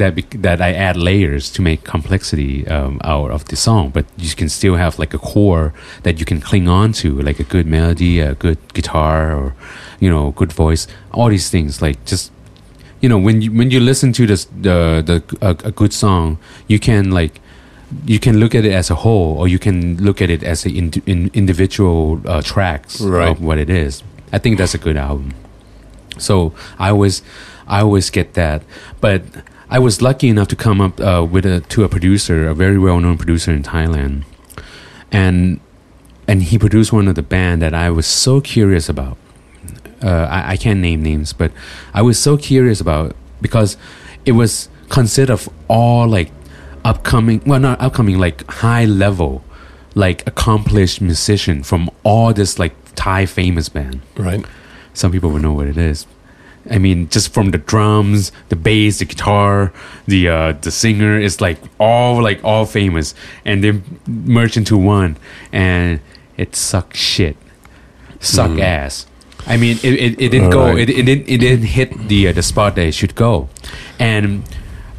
B: that bec that I add layers to make complexity um, out of the song. But you can still have like a core that you can cling on to, like a good melody, a good guitar, or you know, good voice. All these things, like just you know, when you when you listen to this the the a, a good song, you can like you can look at it as a whole, or you can look at it as a in, in individual uh, tracks
C: Right.
B: of what it is. I think that's a good album. So I always, I always get that. But I was lucky enough to come up uh, with a to a producer, a very well known producer in Thailand, and and he produced one of the band that I was so curious about. Uh, I, I can't name names, but I was so curious about because it was considered of all like upcoming, well, not upcoming, like high level, like accomplished musician from all this like Thai famous band.
C: Right.
B: Some people would know what it is. I mean, just from the drums, the bass, the guitar, the uh, the singer is like all like all famous, and they merge into one, and it sucked shit, suck
C: Mm.
B: ass. I mean, it, it, it didn't go.
C: Alright.
B: It, it didn't it didn't hit the uh, the spot that it should go, and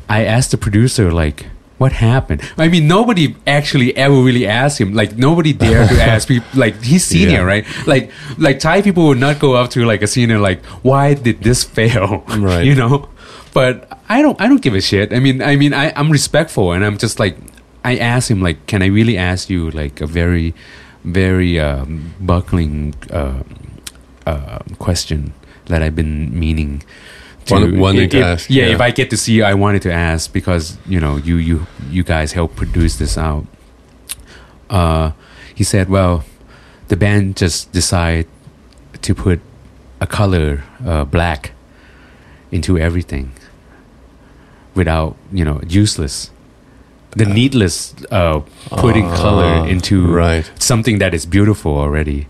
B: I asked the producer like. What happened? I mean, nobody actually ever really asked him. Like nobody dared to ask people. Like he's senior,
C: Yeah.
B: right? Like like Thai people would not go up to like a senior like, why did this fail?
C: Right.
B: you know. But I don't I don't give a shit. I mean I mean I I'm respectful and I'm just like I asked him like, can I really ask you like a very very um, buckling uh, uh, question that I've been meaning.
C: Wanted- wanting to ask,
B: yeah,
C: yeah.
B: if I get to see you, I wanted to ask because you know you you you guys helped produce this out. Uh, he said, "Well, the band just decided to put a color uh, black into everything without you know useless the needless uh, putting
C: Ah,
B: color into
C: right.
B: something that is beautiful already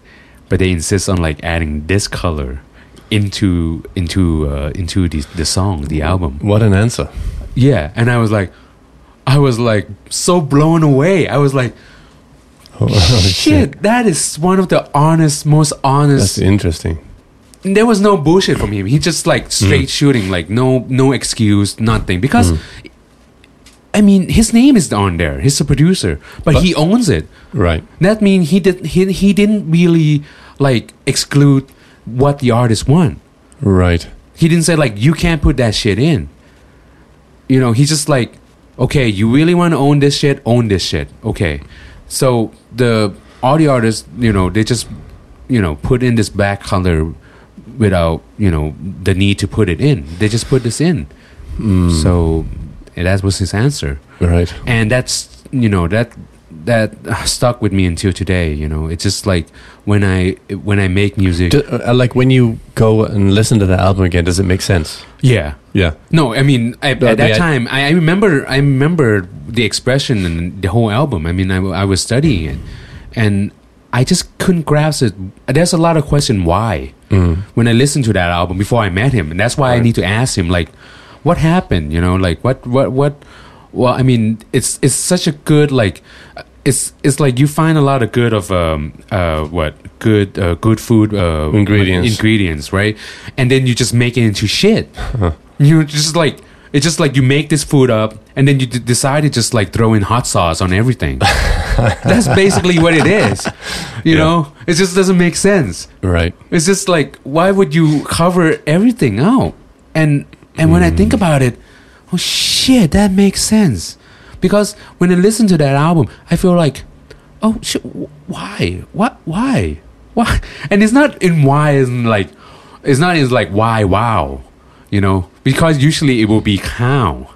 B: but they insist on like adding this color into into uh, into the, the song the album
C: What an answer.
B: yeah and i was like i was like so blown away i was like
C: Oh,
B: shit that is one of the honest most honest
C: That's interesting.
B: there was no bullshit from him. He just like straight shooting, like no no excuse, nothing. Because I mean, his name is on there. He's a producer, but,
C: But-
B: he owns it.
C: Right.
B: That means he did he he didn't really like exclude what the artist want.
C: Right.
B: He didn't say like you can't put that shit in. You know, he's just like, okay, you really want to own this shit, own this shit. Okay, so the the artists, you know, they just you know put in this black color without you know the need to put it in. They just put this in. Hmm. So that was his answer
C: Right.
B: and that's you know that that stuck with me until today you know it's just like when i when i make music.
C: Do, uh, like when you go and listen to the album again, does it make sense?
B: yeah.
C: Yeah.
B: no i mean I, at that time I, I remember i remember the expression and the whole album. I mean I, I was studying it. And i just couldn't grasp it. There's a lot of question why.
C: Mm.
B: when i listened to that album before i met him. And that's why i need to ask him like what happened? You know like what what what well i mean it's it's such a good like it's it's like you find a lot of good of um uh what good uh, good food uh
C: Ingredients.
B: ingredients right and then you just make it into shit
C: Uh-huh.
B: you just like it's just like you make this food up and then you d- decide to just like throw in hot sauce on everything that's basically what it is you
C: Yeah.
B: know it just doesn't make sense
C: Right.
B: it's just like why would you cover everything out? And and when I think about it, oh shit, that makes sense. Because when I listen to that album, I feel like, oh why? What? Why? Why? And it's not in why isn't like, it's not in like why wow, you know? Because usually it will be how,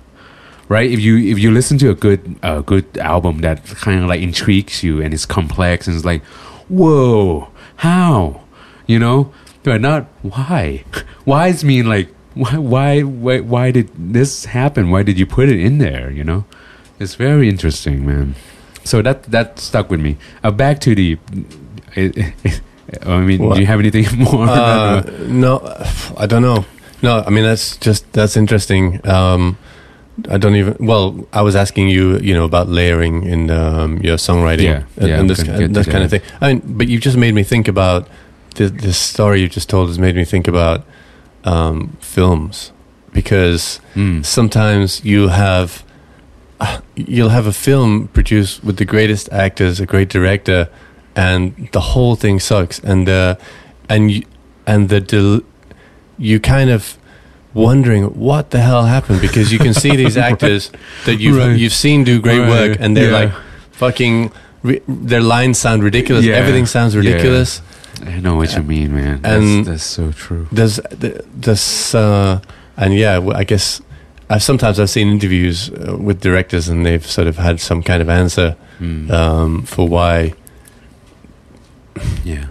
B: right? If you if you listen to a good uh, good album that kind of like intrigues you and it's complex and it's like, whoa, how, you know? But not why. Why's mean like why why why why did this happen? Why did you put it in there? You know, it's very interesting, man. So that that stuck with me. Uh, back to the. I mean,
C: What?
B: do you have anything more?
C: Uh, no, I don't know. No, I mean that's just that's interesting. Um, I don't even. Well, I was asking you, you know, about layering in um, your songwriting
B: Yeah,
C: and,
B: yeah,
C: and this
B: gonna get to
C: that kind of thing. I mean, but you just made me think about this, this story you just told. Has made me think about um, films because
B: Mm.
C: sometimes you have you'll have a film produced with the greatest actors, a great director, and the whole thing sucks, and uh, and you, and the del- you kind of wondering what the hell happened because you can see these actors that you've
B: Right.
C: you've seen do great
B: Right.
C: work, and they're
B: Yeah.
C: like fucking. Ri- their lines sound ridiculous.
B: Yeah.
C: Everything sounds
B: Yeah.
C: ridiculous.
B: I know what you mean, man.
C: And-
B: that's, that's so true.
C: There's, there's, uh, and yeah, I guess I've sometimes I've seen interviews uh, with directors and they've sort of had some kind of answer
B: Mm.
C: um, for why.
B: yeah.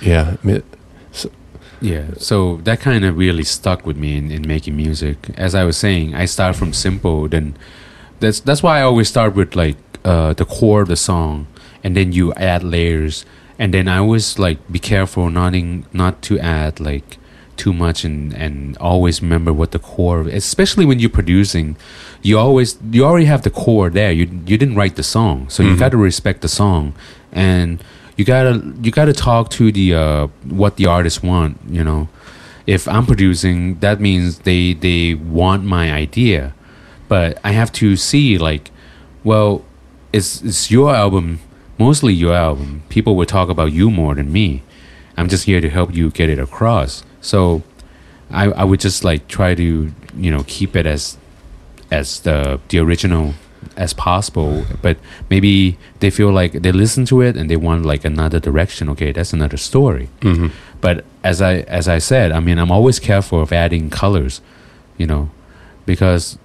C: Yeah, I mean,
B: Yeah, so that kind of really stuck with me in, in making music. As I was saying, I start from simple. Then that's that's why I always start with like uh, the core of the song, and then you add layers. And then I always like be careful not in, not to add like too much, and and always remember what the core. Especially when you're producing, you always you already have the core there. You you didn't write the song, so you
C: Mhm.
B: got to respect the song and you gotta you gotta talk to the uh, what the artists want. You know, if I'm producing, that means they they want my idea, but I have to see like, well, it's it's your album, mostly your album. People will talk about you more than me. I'm just here to help you get it across. So, I I would just like try to you know keep it as as the the original as possible. But maybe they feel like they listen to it and they want like another direction. Okay that's another story.
C: Mhm.
B: but as i as i said i mean i'm always careful of adding colors you know because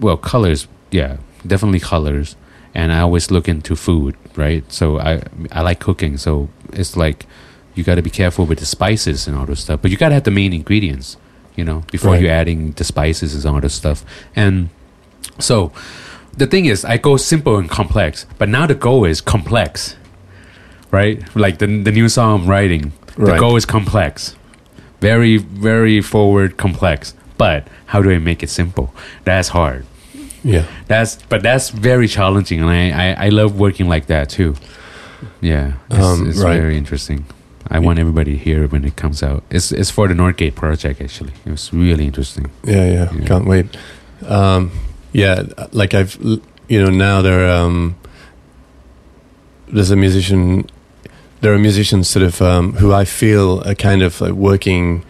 B: well colors yeah definitely colors. And i always look into food right? So i i like cooking. So it's like you got to be careful with the spices and all this stuff but you got to have the main ingredients you know before
C: Right.
B: you're adding the spices and all this stuff. And so the thing is i go simple and complex but now the goal is complex right? Like the, the new song i'm writing the goal is complex. Very very forward complex but how do i make it simple? That's hard.
C: Yeah,
B: that's but that's very challenging and i i, I love working like that too. Yeah it's,
C: Um,
B: it's
C: right.
B: very interesting i want everybody to hear it when it comes out it's it's for the northgate project actually it was really interesting
C: yeah, yeah. Can't wait. Um, yeah, like I've, you know, now there um, there's a musician. There are musicians sort of um, who I feel are kind of like working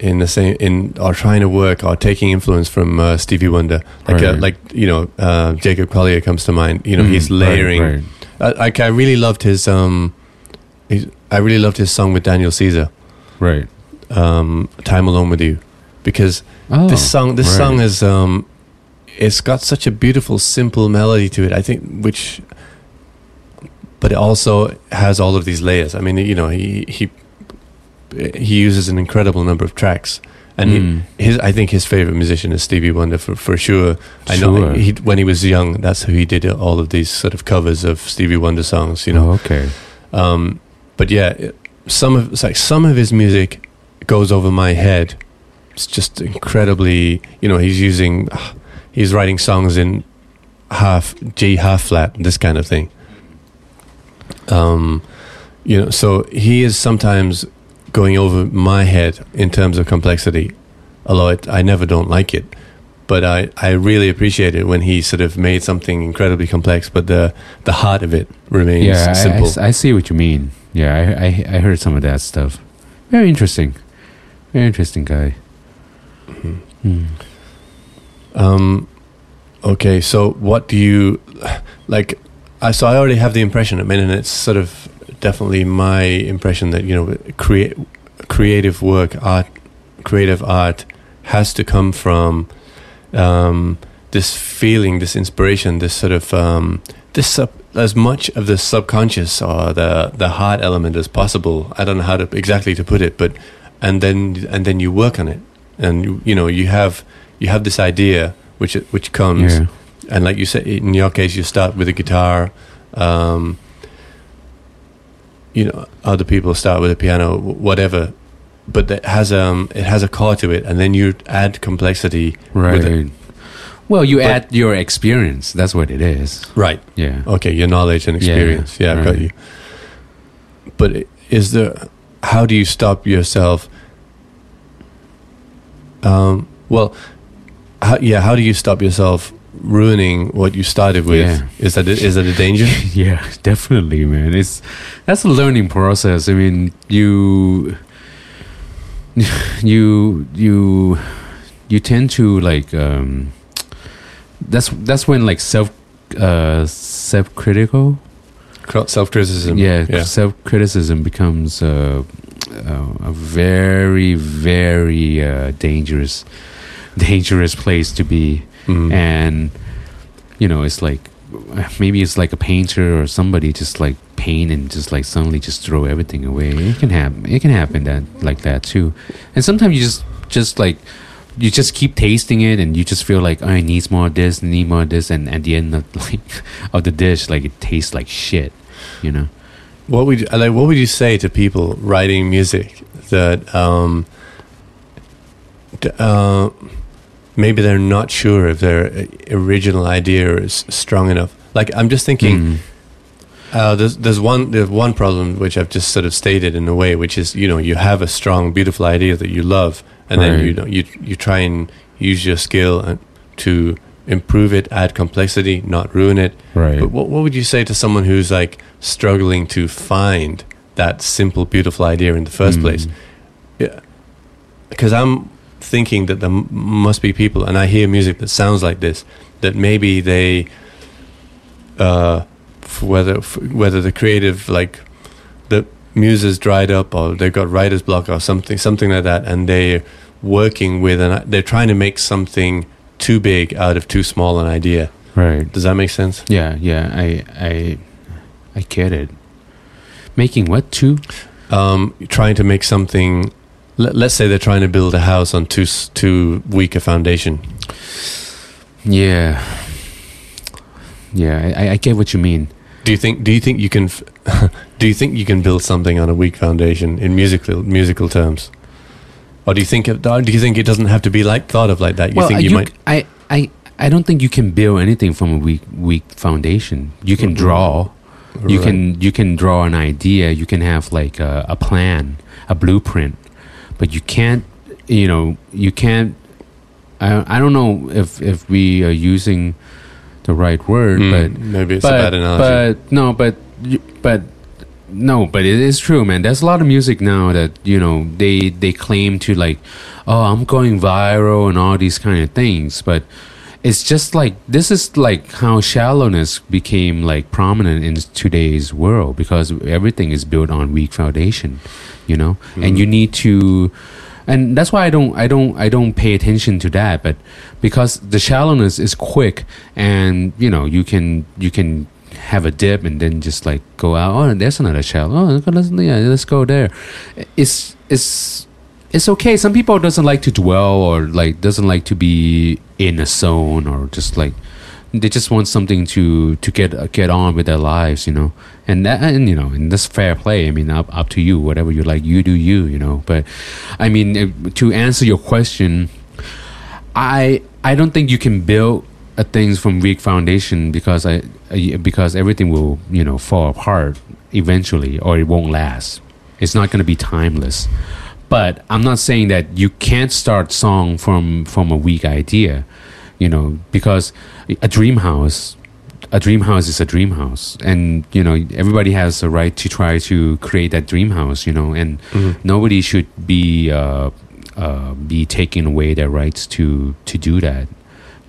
C: in the same in or trying to work are taking influence from uh, Stevie Wonder. Like uh, like you know, uh, Jacob Collier comes to mind. You know,
B: Mm,
C: he's layering.
B: right.
C: I, like I really loved his um, he's, I really loved his song with Daniel Caesar,
B: right
C: um, "Time Alone with You," because
B: oh,
C: this song this
B: right.
C: song is um, it's got such a beautiful, simple melody to it. I think which, but it also has all of these layers. I mean, you know, he he he uses an incredible number of tracks. And
B: Mm.
C: he, his, I think his favorite musician is Stevie Wonder for, for sure. I know he, when he was young, that's how he did all of these sort of covers of Stevie Wonder songs. You know,
B: oh, okay
C: um, but yeah, it- some of it's like some of his music goes over my head. It's just incredibly, you know, he's using, he's writing songs in half G half flat, this kind of thing. Um, you know, so he is sometimes going over my head in terms of complexity, although it, I never don't like it. But I, I really appreciate it when he sort of made something incredibly complex, but the the heart of it remains
B: yeah I- I,
C: simple.
B: s- I see what you mean yeah I, I i heard some of that stuff very interesting very interesting guy Hmm.
C: Um, okay, so what do you like? I so I already have the impression. I mean, and it's sort of definitely my impression that you know, create creative work, art, creative art has to come from um, this feeling, this inspiration, this sort of um, this sub, as much of the subconscious or the the heart element as possible. I don't know how to exactly to put it, but and then and then you work on it, and you, you know you have you have this idea which which comes,
B: yeah
C: and like you said, in your case, you start with a guitar. Um, you know, other people start with a piano, whatever, but it has um it has a core to it, and then you add complexity.
B: right
C: with it.
B: Well you
C: But-
B: add your experience that's what it is
C: Right.
B: yeah
C: Okay, your knowledge and
B: Yeah,
C: experience. Yeah, I've got you. But is there? How do you stop yourself? Um. Well, how, yeah. How do you stop yourself ruining what you started with?
B: Yeah.
C: Is that is that a danger?
B: yeah definitely man it's that's a learning process i mean you you you you tend to like um that's that's when like self uh self critical
C: Self criticism.
B: yeah,
C: Yeah.
B: self criticism becomes uh, uh, a very very uh, dangerous dangerous place to be
C: Mm.
B: and you know it's like maybe it's like a painter or somebody just like paint and just like suddenly just throw everything away it can happen it can happen that like that too and sometimes you just just like you just keep tasting it and you just feel like oh, it needs more of this need more of this and at the end of like of the dish like it tastes like shit you know
C: What would you, like? What would you say to people writing music that um, uh, maybe they're not sure if their uh, original idea is strong enough? Like I'm just thinking.
B: Mm.
C: Uh, there's there's one there's one problem which I've just sort of stated in a way, which is you know you have a strong, beautiful idea that you love, and then
B: Right.
C: you know you you try and use your skill to improve it, add complexity, not ruin it.
B: right
C: But what what would you say to someone who's like struggling to find that simple, beautiful idea in the first
B: Mm.
C: place? Yeah, because I'm thinking that there m- must be people, and I hear music that sounds like this. That maybe they, uh, f- whether f- whether the creative like muse is dried up or they've got writer's block or something something like that, and they're working with and they're trying to make something too big out of too small an idea.
B: right
C: Does that make sense?
B: yeah yeah i i i get it making what too
C: um, trying to make something. Let, let's say they're trying to build a house on too too weak a foundation.
B: Yeah. Yeah, I, I get what you mean.
C: Do you think? Do you think you can? f- do you think you can build something on a weak foundation in musical musical terms? Or do you think? It, do you think it doesn't have to be like thought of like that? You think you, might?
B: I, I, I don't think you can build anything from a weak, weak foundation. You can
C: Mhm.
B: draw. You can, you can draw an idea. You can have like a, a plan, a blueprint, but you can't. You know, you can't. I, I don't know if if we are using the right word,
C: Mm,
B: but
C: maybe it's
B: but,
C: a bad analogy.
B: But no, but but no, but it is true, man. There's a lot of music now that you know they they claim to like, oh, I'm going viral and all these kind of things, but it's just like this is like how shallowness became like prominent in today's world because everything is built on weak foundation, you know, and
C: Mhm.
B: you need to and that's why I don't I don't I don't pay attention to that but because the shallowness is quick and you know you can you can have a dip and then just like go out oh there's another shallow. Oh let's, yeah, let's go there. It's it's it's okay. Some people doesn't like to dwell or like doesn't like to be in a zone or just like they just want something to to get uh, get on with their lives you know? And that and you know and that's fair play. I mean up up to you. Whatever you like you do you you know? But i mean to answer your question i i don't think you can build things from weak foundation because I because everything will you know fall apart eventually or it won't last. It's not going to be timeless. But i'm not saying that you can't start song from from a weak idea you know because a dream house a dream house is a dream house. And you know everybody has a right to try to create that dream house you know and
C: Mhm.
B: nobody should be uh, uh, be taking away their rights to to do that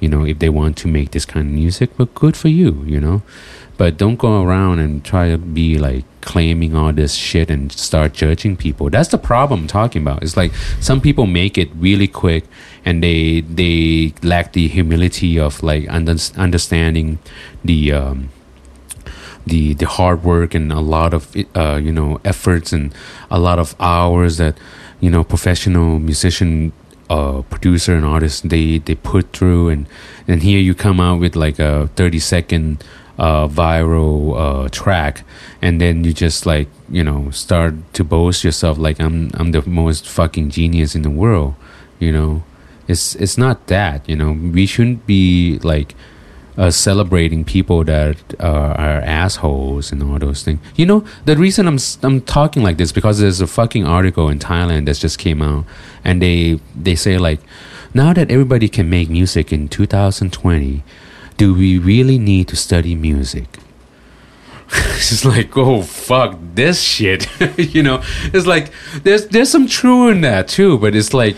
B: you know if they want to make this kind of music. But good for you you know. But don't go around and try to be like claiming all this shit and start judging people. That's the problem I'm talking about. It's like some people make it really quick and they they lack the humility of like under, understanding the um the the hard work and a lot of uh, you know efforts and a lot of hours that you know professional musician uh, producer and artist they they put through. And and here you come out with like a 30 second uh, viral uh, track and then you just like you know start to boast yourself like I'm I'm the most fucking genius in the world you know it's it's not that you know we shouldn't be like uh, celebrating people that uh, are assholes and all those things. You know, the reason I'm I'm talking like this because there's a fucking article in Thailand that just came out, and they they say like, now that everybody can make music in 2020, do we really need to study music? it's like, oh fuck this shit, you know. It's like there's there's some true in that too, but it's like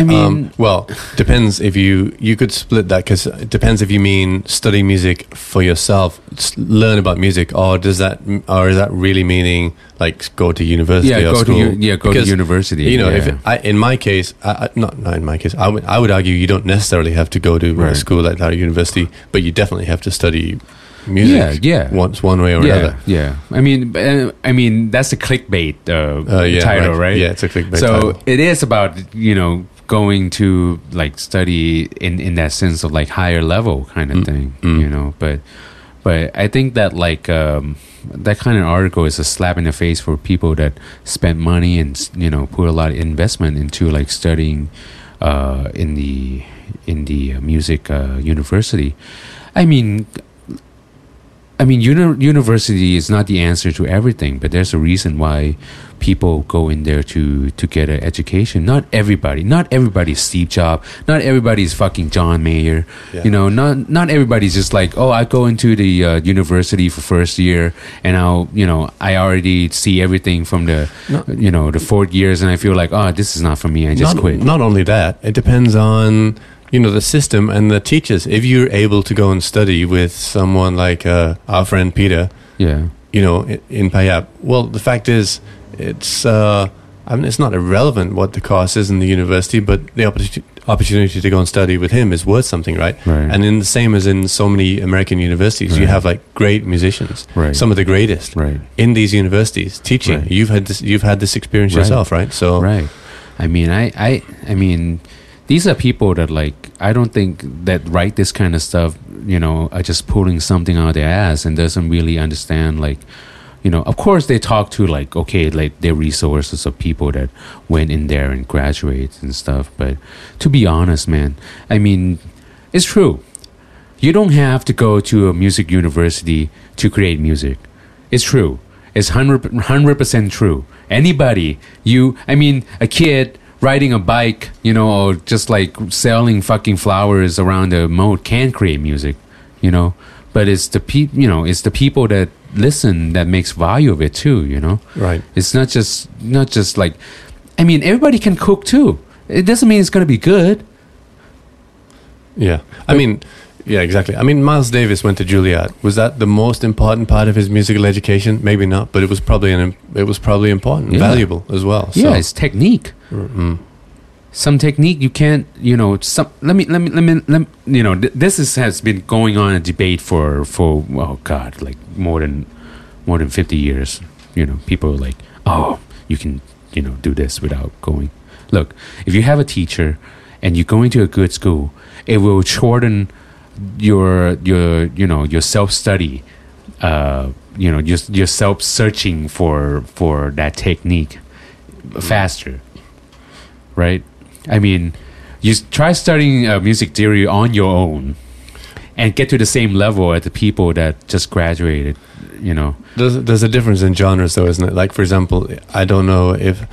B: I mean-
C: um, well, depends if you you could split that because it depends if you mean study music for yourself, learn about music, or does that or is that really meaning like go to university
B: Yeah,
C: or
B: go to
C: school?
B: u- yeah, go to university,
C: You know,
B: yeah.
C: if I, in my case, I, I, not not in my case, I would I would argue you don't necessarily have to go to a school like that or university, but you definitely have to study music.
B: Yeah, yeah.
C: Once one way or
B: yeah,
C: another.
B: yeah. I mean, uh, I mean that's a clickbait uh,
C: Uh, yeah,
B: title, right?
C: Yeah, it's a clickbait
B: so
C: title.
B: it is about you know going to like study in in that sense of like higher level kind of
C: Mm,
B: thing,
C: mm.
B: you know. But but I think that like um, that kind of article is a slap in the face for people that spend money and you know put a lot of investment into like studying uh, in the in the uh, music uh, university. I mean, I mean, uni- university is not the answer to everything, but there's a reason why people go in there to to get an education. Not everybody, not everybody's Steve Jobs, not everybody's fucking John Mayer.
C: Yeah.
B: You know, not not everybody's just like, oh, I go into the uh, university for first year, and I'll, you know, I already see everything from the,
C: No.
B: you know, the fourth years, and I feel like, oh, this is not for me. I just
C: not,
B: quit.
C: Not only that, it depends on you know the system and the teachers. If you're able to go and study with someone like uh, our friend Peter,
B: yeah,
C: you know, in Payap, well, the fact is, it's uh, I mean, it's not irrelevant what the cost is in the university, but the opportunity opportunity to go and study with him is worth something, right?
B: Right.
C: And in the same as in so many American universities, you have like great musicians,
B: Right.
C: some of the greatest
B: right.
C: in these universities teaching.
B: Right.
C: You've had this, you've had this experience
B: Right.
C: yourself, right? So
B: right i mean I, I i mean these are people that like i don't think that write this kind of stuff you know are just pulling something out of their ass and doesn't really understand like you know of course they talk to like okay like their resources of people that went in there and graduated and stuff but to be honest man i mean it's true you don't have to go to a music university to create music. It's true. It's 100 percent true. Anybody, you, I mean, a kid riding a bike, you know, or just like selling fucking flowers around the moat can create music, you know. But it's the pe- you know, it's the people that listen that makes value of it too, you know.
C: right.
B: It's not just not just like, I mean, everybody can cook too. It doesn't mean it's gonna be good.
C: Yeah. I mean, yeah, exactly. I mean, Miles Davis went to Juilliard. Was that the most important part of his musical education? Maybe not, but it was probably an it was probably important,
B: Yeah.
C: valuable as well. So,
B: Yeah, it's technique.
C: mm,
B: some technique you can't you know some let me let me let me, let me you know th- this is, has been going on a debate for for oh god like more than more than 50 years you know people are like oh you can you know do this without going look if you have a teacher and you're going to a good school it will shorten your your you know your self study uh you know just your self searching for for that technique faster right i mean you try studying uh, music theory on your own and get to the same level as the people that just graduated you know
C: There's, there's a difference in genres, though, isn't it? Like, for example, I don't know if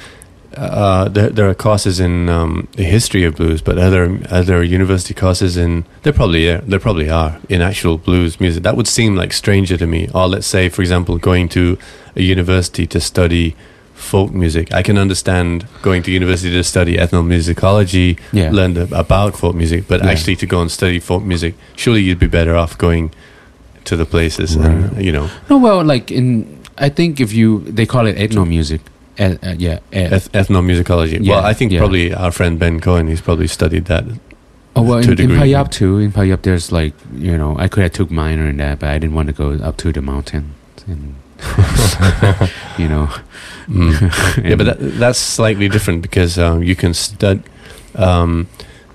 C: uh, there, there are courses in um, the history of blues, but are there, are there university courses in? There probably are. There probably are in actual blues music. That would seem like stranger to me. Or let's say, for example, going to a university to study folk music. I can understand going to university to study ethnomusicology,
B: Yeah.
C: learn the, about folk music, but
B: Yeah.
C: actually to go and study folk music, surely you'd be better off going to the places and you know
B: no well like in i think if you they call it ethno music uh, uh, yeah
C: Eth- ethnomusicology.
B: Yeah,
C: well, I think
B: yeah.
C: probably our friend Ben Cohen, he's probably studied that.
B: Oh well,
C: to a
B: in, in. Payap too. In Payap, there's like you know, I could have took minor in that, but I didn't want to go up to the mountain, and you know.
C: Mm. yeah, but that, that's slightly different because um, you can stud, um,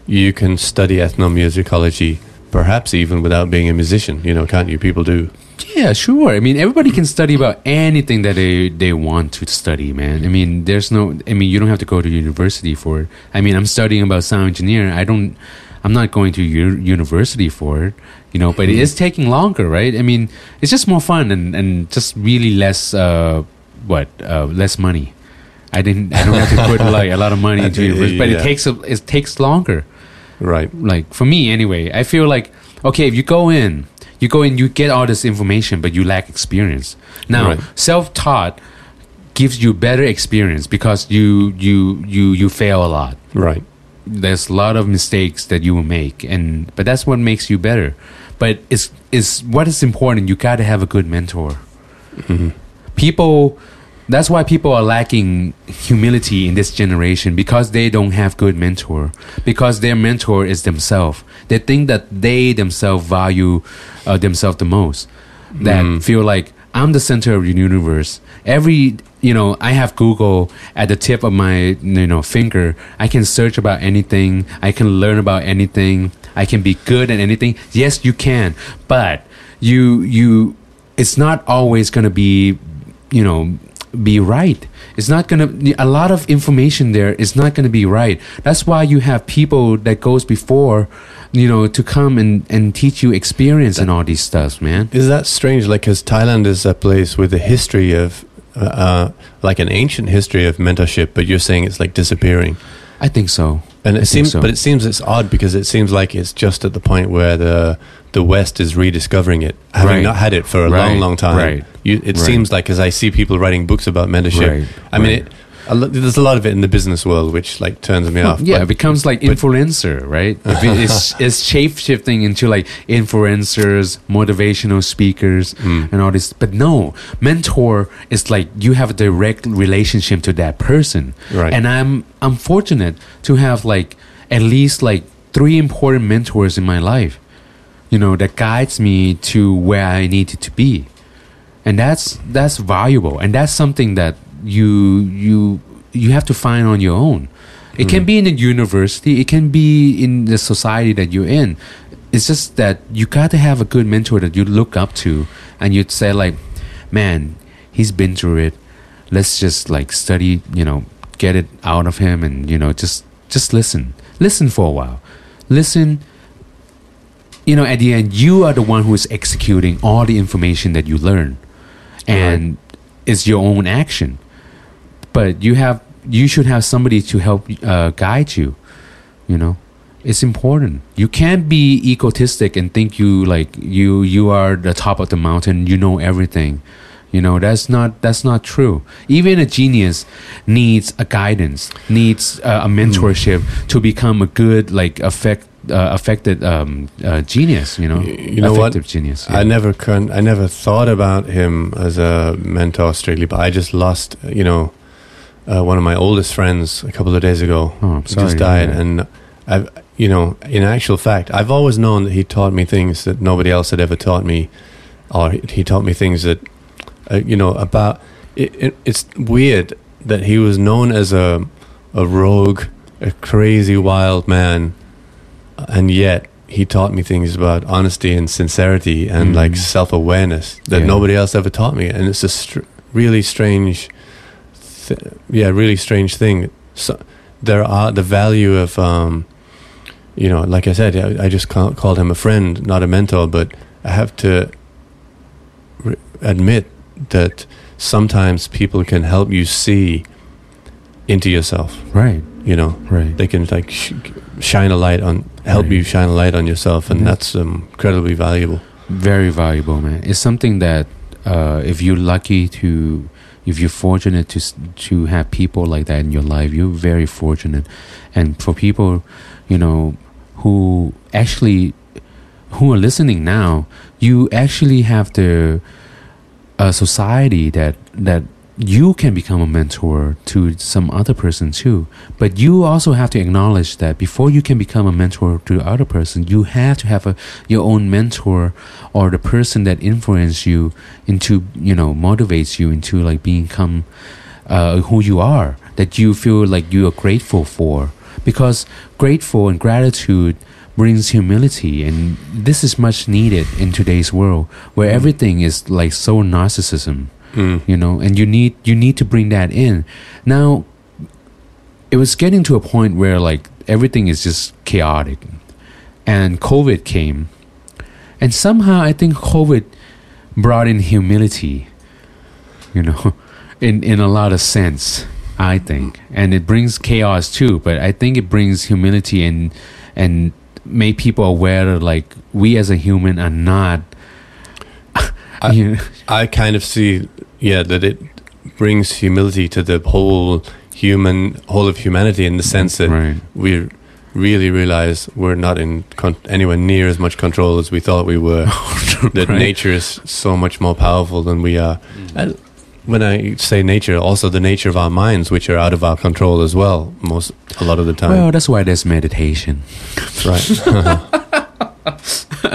C: you can study ethnomusicology, perhaps even without being a musician. You know, can't you? People do.
B: Yeah, sure. I mean, everybody can study about anything that they they want to study, man. I mean, there's no. I mean, you don't have to go to university for it. I mean, I'm studying about sound engineer. I don't. I'm not going to u- university for it, you know. But it is taking longer, right? I mean, it's just more fun and and just really less. Uh, what uh, less money. I didn't. I don't have to put like a lot of money into university, but
C: Yeah.
B: it takes a, it takes longer.
C: Right.
B: Like for me, anyway, I feel like okay, if you go in, you go in, you get all this information, but you lack experience. Now,
C: Right.
B: self-taught gives you better experience because you you you you fail a lot.
C: Right.
B: there's a lot of mistakes that you will make, and but that's what makes you better. But it's is what is important. You got to have a good mentor. Mm-hmm. People. That's why people are lacking humility in this generation because they don't have good mentor. Because their mentor is themselves. They think that they themselves value uh, themselves the most. That
C: Mm.
B: feel like I'm the center of the universe. Every you know, I have Google at the tip of my you know finger. I can search about anything. I can learn about anything. I can be good at anything. Yes, you can, but you you it's not always going to be you know be right it's not going to a lot of information there is not going to be right that's why you have people that goes before you know to come and and teach you experience and all these stuff man
C: Is that strange? Like, because Thailand is a place with a history of, uh, uh, like an ancient history of mentorship, but you're saying it's like disappearing.
B: i think so
C: And it
B: think
C: seems,
B: so.
C: but it seems it's odd because it seems like it's just at the point where the the West is rediscovering it, having
B: Right.
C: not had it for a long,
B: Right.
C: long time.
B: Right.
C: You, it
B: Right.
C: seems like as I see people writing books about mentorship. I mean, it, there's a lot of it in the business world, which like turns me off.
B: yeah,
C: but-
B: it becomes like influencer, right? It's it's shape shifting into like influencers, motivational speakers,
C: Mm.
B: and all this. But no, mentor is like you have a direct relationship to that person,
C: Right.
B: And I'm I'm fortunate to have like at least like three important mentors in my life, you know, that guides me to where I needed to be, and that's that's valuable, and that's something that you you you have to find on your own. It can mm. be in a university, it can be in the society that you're in. It's just that you got to have a good mentor that you look up to, and you'd say like, "Man, he's been through it. Let's just like study, you know, get it out of him, and you know, just just listen, listen for a while, listen." You know, at the end, you are the one who is executing all the information that you learn, and it's your own action but you have you should have somebody to help uh, guide you you know? It's important. You can't be egotistic and think you like you you are the top of the mountain you know everything. You know that's not that's not true. Even a genius needs a guidance needs uh, a mentorship to become a good like affect uh, affected um, uh, genius you know?
C: You know what?
B: effective genius
C: I never con- I never thought about him as a mentor strictly, but I just lost, you know, uh, one of my oldest friends a couple of days ago.
B: Oh,
C: just died, and I've, you know, in actual fact, I've always known that he taught me things that nobody else had ever taught me, or he, taught me things that, uh, you know, about. It, it, it's weird that he was known as a, a rogue, a crazy wild man, and yet he taught me things about honesty and sincerity and
B: Mhm.
C: like self awareness that
B: Yeah.
C: nobody else ever taught me, and it's a str- really strange, th- yeah, really strange thing. So there are the value of, um, you know, like I said, I, I just ca- called him a friend, not a mentor, but I have to re- admit that sometimes people can help you see into yourself.
B: right
C: You know,
B: right
C: they can like sh- shine a light on, help
B: Right.
C: you shine a light on yourself, and
B: Yeah.
C: that's um, incredibly valuable.
B: very valuable man it's something that uh, if you're lucky to if you're fortunate to to have people like that in your life you're very fortunate. And for people you know who actually who are listening now you actually have the a society that that you can become a mentor to some other person too. But you also have to acknowledge that before you can become a mentor to the other person you have to have a your own mentor or the person that influences you into you know motivates you into like become uh, who you are that you feel like you are grateful for. Because grateful and gratitude brings humility and this is much needed in today's world where everything is like so narcissism
C: Mm.
B: you know and you need you need to bring that in. Now it was getting to a point where like everything is just chaotic. And covid came. And somehow i think covid brought in humility you know in in a lot of sense i think. And it brings chaos too. But i think it brings humility and and make people aware like we as a human are not
C: I-
B: you know,
C: I kind of see, yeah, that it brings humility to the whole human, whole of humanity in the sense that
B: right
C: we're really realize we're not in con- anywhere near as much control as we thought we were. that
B: Right.
C: nature is so much more powerful than we are. Mm. And when I say nature, also the nature of our minds, which are out of our control as well, most a lot of the time.
B: Well, that's why there's meditation.
C: right.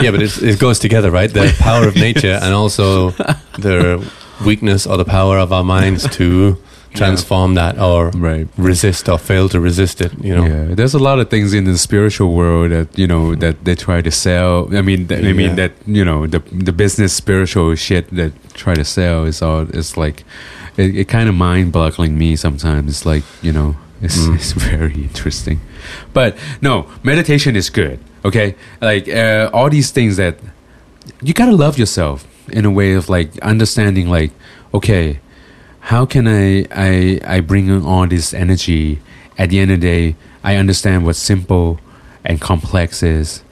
C: yeah, but it's, it goes together, right? The power of nature and also the weakness or the power of our minds to transform that or
B: Right.
C: resist or fail to resist it. You know.
B: Yeah, there's a lot of things in the spiritual world that you know that they try to sell. I mean, th- I
C: Yeah.
B: mean that you know the the business spiritual shit that try to sell is all. It's like it, it kind of mind boggling me sometimes. It's like you know it's
C: Mm.
B: it's very interesting, but no, meditation is good. Okay, like uh, all these things that you gotta love yourself in a way of like understanding like okay how can I, I I bring in all this energy? At the end of the day, I understand what simple and complex is,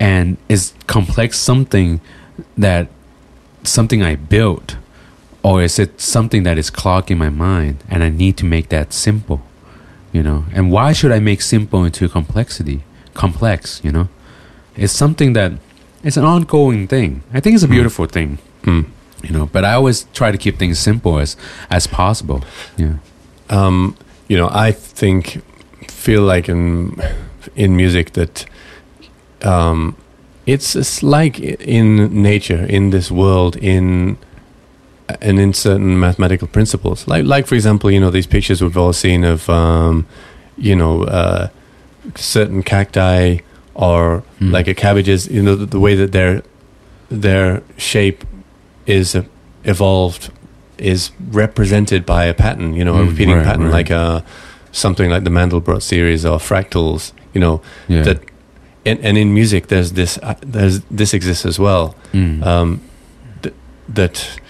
B: and is complex something that something I built, or is it something that is clogging my mind, and I need to make that simple, you know? And why should I make simple into complexity? Complex, you know? It's something that it's an ongoing thing. I think it's a beautiful thing
C: Mm.
B: you know but i always try to keep things simple as as possible yeah
C: um, you know, I think feel like in in music that um, it's, it's like in nature, in this world, in and in certain mathematical principles. Like like for example, you know, these pictures we've all seen of um, you know uh, certain cacti or
B: Mm.
C: like a cabbages. You know, the, the way that their their shape is evolved is represented by a pattern, you know, a
B: Mm,
C: repeating
B: right,
C: pattern,
B: right.
C: like uh, something like the Mandelbrot series or fractals, you know,
B: yeah
C: that. And, and in music, there's this, uh, there's this exists as well.
B: Mm.
C: Um, th- that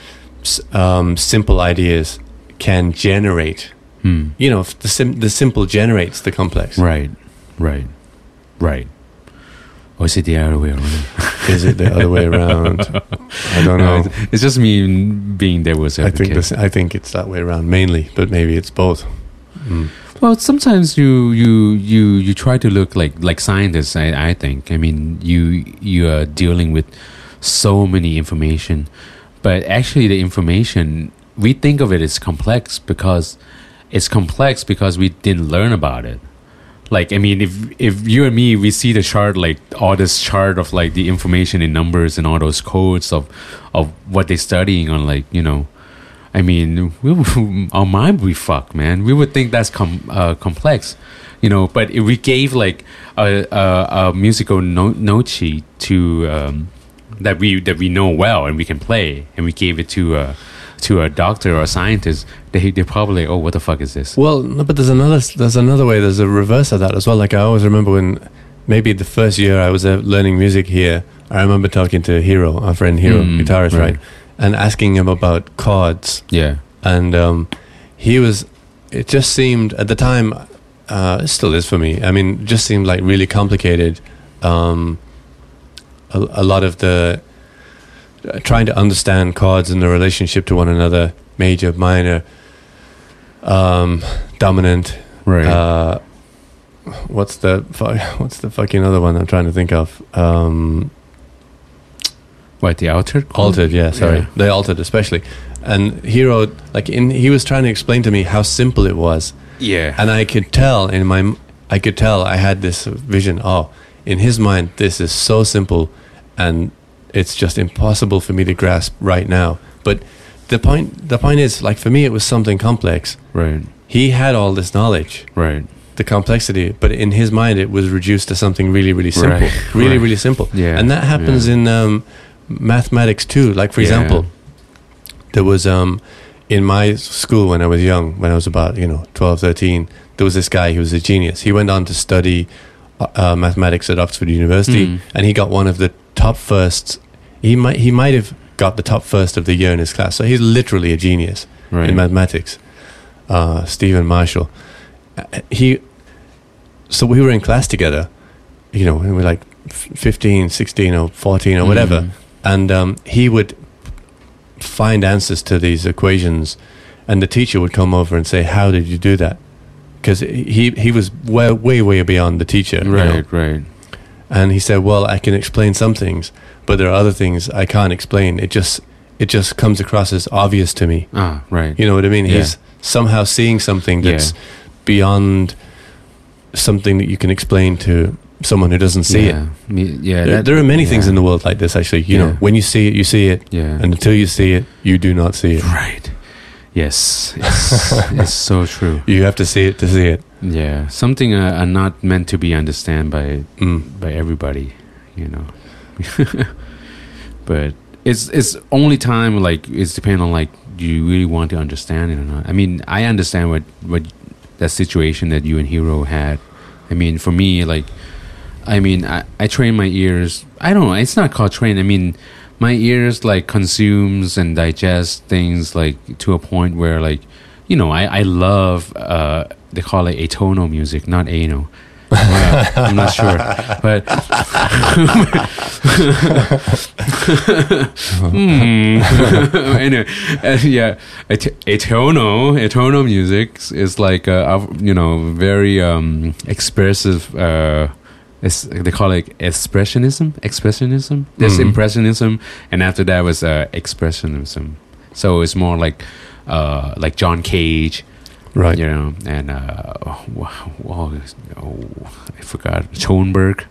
C: um, simple ideas can generate.
B: Mm.
C: You know, the sim- the simple generates the complex.
B: right right right or is it the other way around
C: Is it the other way around? I don't know.
B: No, it's, it's just me being devil's
C: I
B: advocate
C: think this, I think it's that way around mainly, but maybe it's both. Mm.
B: Well, sometimes you you you you try to look like like scientists. I I think. I mean, you you are dealing with so many information, but actually, the information we think of it as complex because it's complex because we didn't learn about it. Like, I mean, if if you and me we see the chart, like all this chart of like the information in numbers and all those codes of of what they're studying on, like you know. I mean, we, our mind be fucked, man. We would think that's com- uh, complex, you know. But if we gave like a, a, a musical note, note sheet to um, that we that we know well and we can play, and we gave it to a to a doctor or a scientist, they they probably oh what the fuck is this?
C: Well, no, but there's another there's another way. There's a reverse of that as well. Like I always remember when maybe the first year I was uh, learning music here. I remember talking to Hero, our friend Hero,
B: Mm,
C: guitarist,
B: right.
C: right, and asking him about chords.
B: Yeah,
C: and um, he was. It just seemed at the time, uh, it still is for me. I mean, it just seemed like really complicated. Um, a, a lot of the trying to understand chords and the relationship to one another, major, minor, um, dominant.
B: right.
C: Uh, what's the what's the fucking other one I'm trying to think of? Um,
B: what the altered?
C: altered, yeah, sorry,
B: Yeah.
C: they altered especially. And Hero, like in, he was trying to explain to me how simple it was,
B: Yeah,
C: and I could tell in my, I could tell I had this vision. Oh, in his mind, this is so simple, and it's just impossible for me to grasp right now. But the point, the point is, like for me, it was something complex.
B: right,
C: He had all this knowledge,
B: right.
C: the complexity, but in his mind, it was reduced to something really, really simple,
B: Right,
C: really,
B: right.
C: really simple.
B: Yeah,
C: and that happens
B: yeah.
C: in um, mathematics too. Like for
B: Yeah.
C: example, there was um, in my school when I was young, when I was about you know 12, 13, there was this guy who was a genius. He went on to study uh, mathematics at Oxford University,
B: Mm.
C: and he got one of the top firsts. He might he might have got the top first of the year in his class. So he's literally a genius
B: Right.
C: in mathematics. Uh, Stephen Marshall. Uh, He. So we were in class together, you know, we were like f- 15, 16 or 14 or whatever.
B: Mm.
C: And um, he would find answers to these equations, and the teacher would come over and say, How did you do that? Because he he was way way way beyond the teacher, you know.
B: Right, right.
C: and he said, "Well, I can explain some things, but there are other things I can't explain. It just it just comes across as obvious to me.
B: Ah, right.
C: You know what I mean?
B: Yeah.
C: He's somehow seeing something that's beyond something that you can explain to someone who doesn't see it."
B: yeah. Me- yeah.
C: There,
B: that-
C: there are many things in the world like this. Actually, you know, when you see it, you see it,
B: Yeah.
C: and until you see it, you do not see it.
B: right. Yes. It's, it's so true.
C: You have to see it to see it.
B: Yeah. Something uh, are not meant to be understand by
C: Mm.
B: by everybody, you know. but it's it's only time like it's depend on like do you really want to understand it or not. I mean, I understand what what that situation that you and Hero had. I mean, for me, like, I mean, I I train my ears. I don't know. It's not called train. I mean, my ears like consumes and digest things like to a point where like, you know, I I love uh they call it atonal music, not anal. Well, I'm not sure, but Hmm. anyway, uh, yeah, et- atonal atonal music is like uh, uh, you know very um, expressive. Uh, it's, they call it expressionism. Expressionism. There's
C: Mhm.
B: impressionism, and after that was uh, expressionism. So it's more like uh, like John Cage,
C: Right.
B: you know, and uh, wow, wow, oh, I forgot Schoenberg,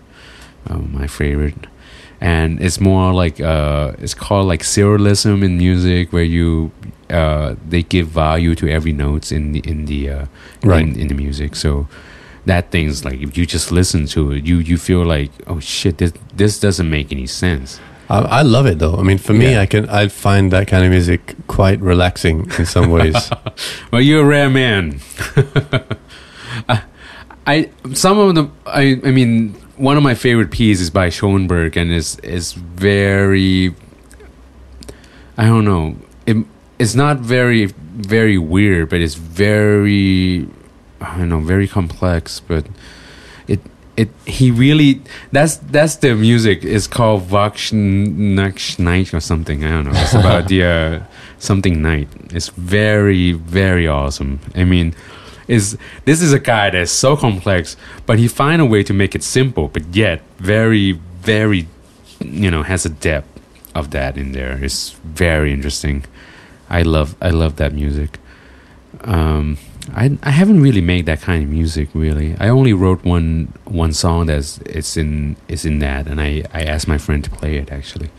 B: uh, my favorite, and it's more like uh, it's called like serialism in music, where you uh, they give value to every notes in the in the uh,
C: Right.
B: in, in the music. So that thing's like if you just listen to it, you you feel like oh shit, this this doesn't make any sense.
C: I, I love it though. I mean, for me,
B: Yeah.
C: I can I find that kind of music quite relaxing in some ways.
B: Well, you're a rare man. I, I some of the I I mean one of my favorite pieces is by Schoenberg and is is very I don't know it, it's not very very weird but it's very I don't know very complex but it it he really that's that's the music. It's called Vox Night or something. I don't know. It's about the uh, something night. It's very very awesome. I mean is this is a guy that's so complex but he find a way to make it simple but yet very very you know has a depth of that in there. It's very interesting. I love I love that music. Um I I haven't really made that kind of music really. I only wrote one one song that's it's in is in that, and I I asked my friend to play it actually.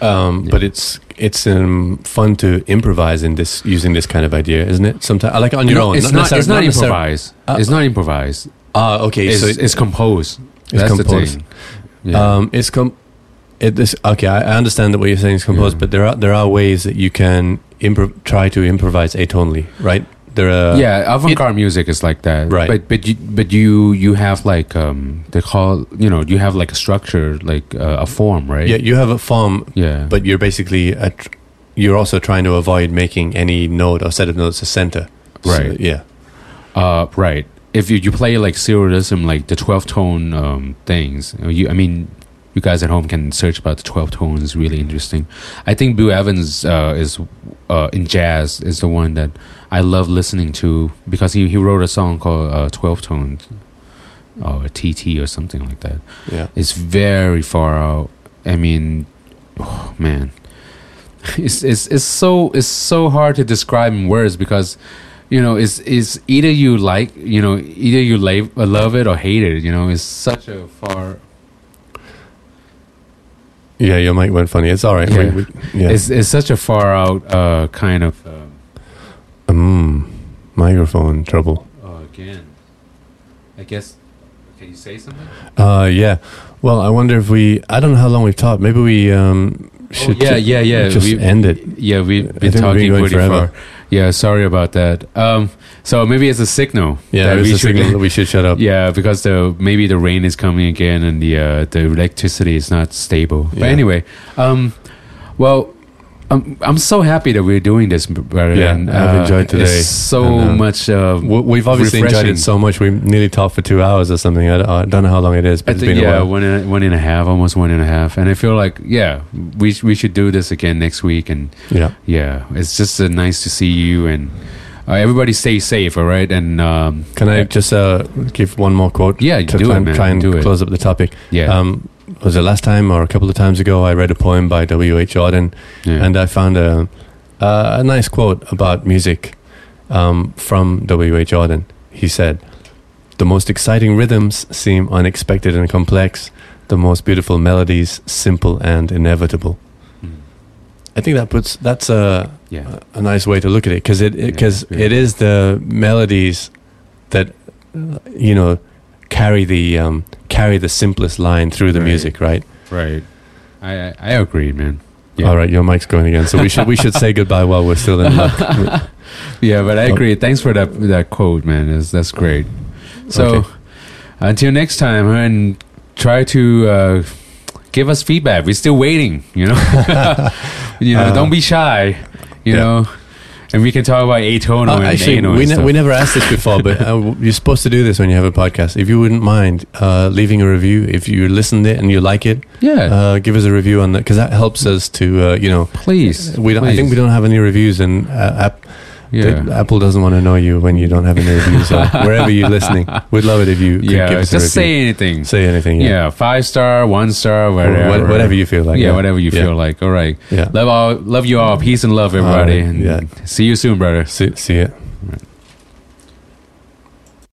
C: Um,
B: Yeah.
C: But it's it's um, fun to improvise in this using this kind of idea, isn't it? Sometimes, like on your
B: No,
C: own.
B: it's not.
C: necessar-
B: It's not,
C: necessar-
B: improvised.
C: Uh,
B: it's not improvised.
C: Ah, okay.
B: It's,
C: so it-
B: it's composed.
C: it's
B: That's
C: composed.
B: the thing. Yeah.
C: Um, it's com- it is okay. I, I understand that what you're saying is composed,
B: Yeah.
C: but there are there are ways that you can impro- try to improvise atonally, right? There are
B: yeah, avant-garde music is like that,
C: Right.
B: But but you but you you have like um they call you know you have like a structure like uh, a form, right?
C: yeah. You have a form,
B: yeah.
C: but you're basically a tr- you're also trying to avoid making any note or set of notes a center, So,
B: Right.
C: yeah.
B: Uh, right. If you, you play like serialism, like the twelve tone um, things, you I mean, you guys at home can search about the twelve tones. Really interesting. I think Bill Evans uh, is uh, in jazz is the one that I love listening to because he, he wrote a song called uh, Twelve Tones or TT or something like that.
C: Yeah.
B: It's very far out. I mean, oh, man, it's it's it's so it's so hard to describe in words because you know it's it's either you like you know either you love love it or hate it. You know, it's such a far.
C: Yeah, your mic went funny. It's all right.
B: Yeah.
C: We- we- yeah.
B: It's it's such a far out uh, kind of. Uh,
C: Mm, microphone trouble.
B: oh, again, I guess. Can you say something?
C: Uh, yeah. Well, I wonder if we. I don't know how long we've talked. Maybe we um should.
B: Oh, yeah, yeah, yeah.
C: Just
B: we,
C: end it.
B: Yeah, we've been talking
C: going
B: pretty
C: forever.
B: far. Yeah, sorry about that. Um, so maybe it's a signal.
C: Yeah,
B: we
C: a
B: should-
C: signal that we should shut up.
B: Yeah, because the maybe the rain is coming again and the uh, the electricity is not stable. But
C: Yeah.
B: anyway, um, well, I'm I'm so happy that we're doing this, brother.
C: Yeah,
B: and,
C: I've
B: uh,
C: enjoyed today.
B: It's so
C: And, uh,
B: much. Uh,
C: We've obviously enjoyed it so much. We nearly talked for two hours or something. I, I don't know how long it is, but
B: I
C: it's
B: think
C: been a
B: yeah,
C: while.
B: one and one and a half, almost one and a half, and I feel like yeah, we we should do this again next week, and
C: Yeah.
B: yeah, it's just uh, nice to see you and uh, everybody stay safe, all right? And um,
C: Can I just uh, give one more quote?
B: Yeah,
C: to
B: do
C: try,
B: it, man.
C: try and
B: Do it.
C: close up the topic.
B: yeah,
C: Um, was it last time or a couple of times ago? I read a poem by W. H. Auden,
B: yeah.
C: and I found a a, a nice quote about music um, from W. H. Auden. He said, "The most exciting rhythms seem unexpected and complex. The most beautiful melodies simple and inevitable."
B: Mm.
C: I think that puts that's a
B: yeah,
C: a nice way to look at it because it because
B: Yeah, yeah.
C: it is the melodies that uh, you know carry the um, carry the simplest line through the
B: Right.
C: music, right?
B: right. I I, I agree, man. Yeah.
C: All right, your mic's going again, so we should we should say goodbye while we're still in luck.
B: Yeah, but I
C: Oh.
B: agree. Thanks for that that quote, man. Is that's great. So
C: Okay.
B: until next time, and try to uh, give us feedback. We're still waiting. You know, you know,
C: Uh,
B: don't be shy. You
C: yeah.
B: know, and we can talk about atonal
C: Uh,
B: and
C: actually, we,
B: and
C: ne- we never asked this before, but uh, you're supposed to do this when you have a podcast. If you wouldn't mind uh, leaving a review, if you listened it and you like it,
B: yeah,
C: uh, give us a review on that because that helps us to uh, you know.
B: please.
C: We don't, I think we don't have any reviews, and uh, app,
B: Yeah.
C: the- Apple doesn't want to know you when you don't have any reviews. So wherever you're listening, we'd love it if you could
B: yeah,
C: give us a
B: just say anything.
C: say anything.
B: yeah.
C: Yeah,
B: five star, one star, whatever,
C: what- whatever you feel like.
B: yeah, whatever you
C: Yeah.
B: feel like. All right,
C: Yeah.
B: love all, love you all. Peace and love, everybody.
C: right,
B: and
C: yeah.
B: See you soon, brother.
C: See, see it.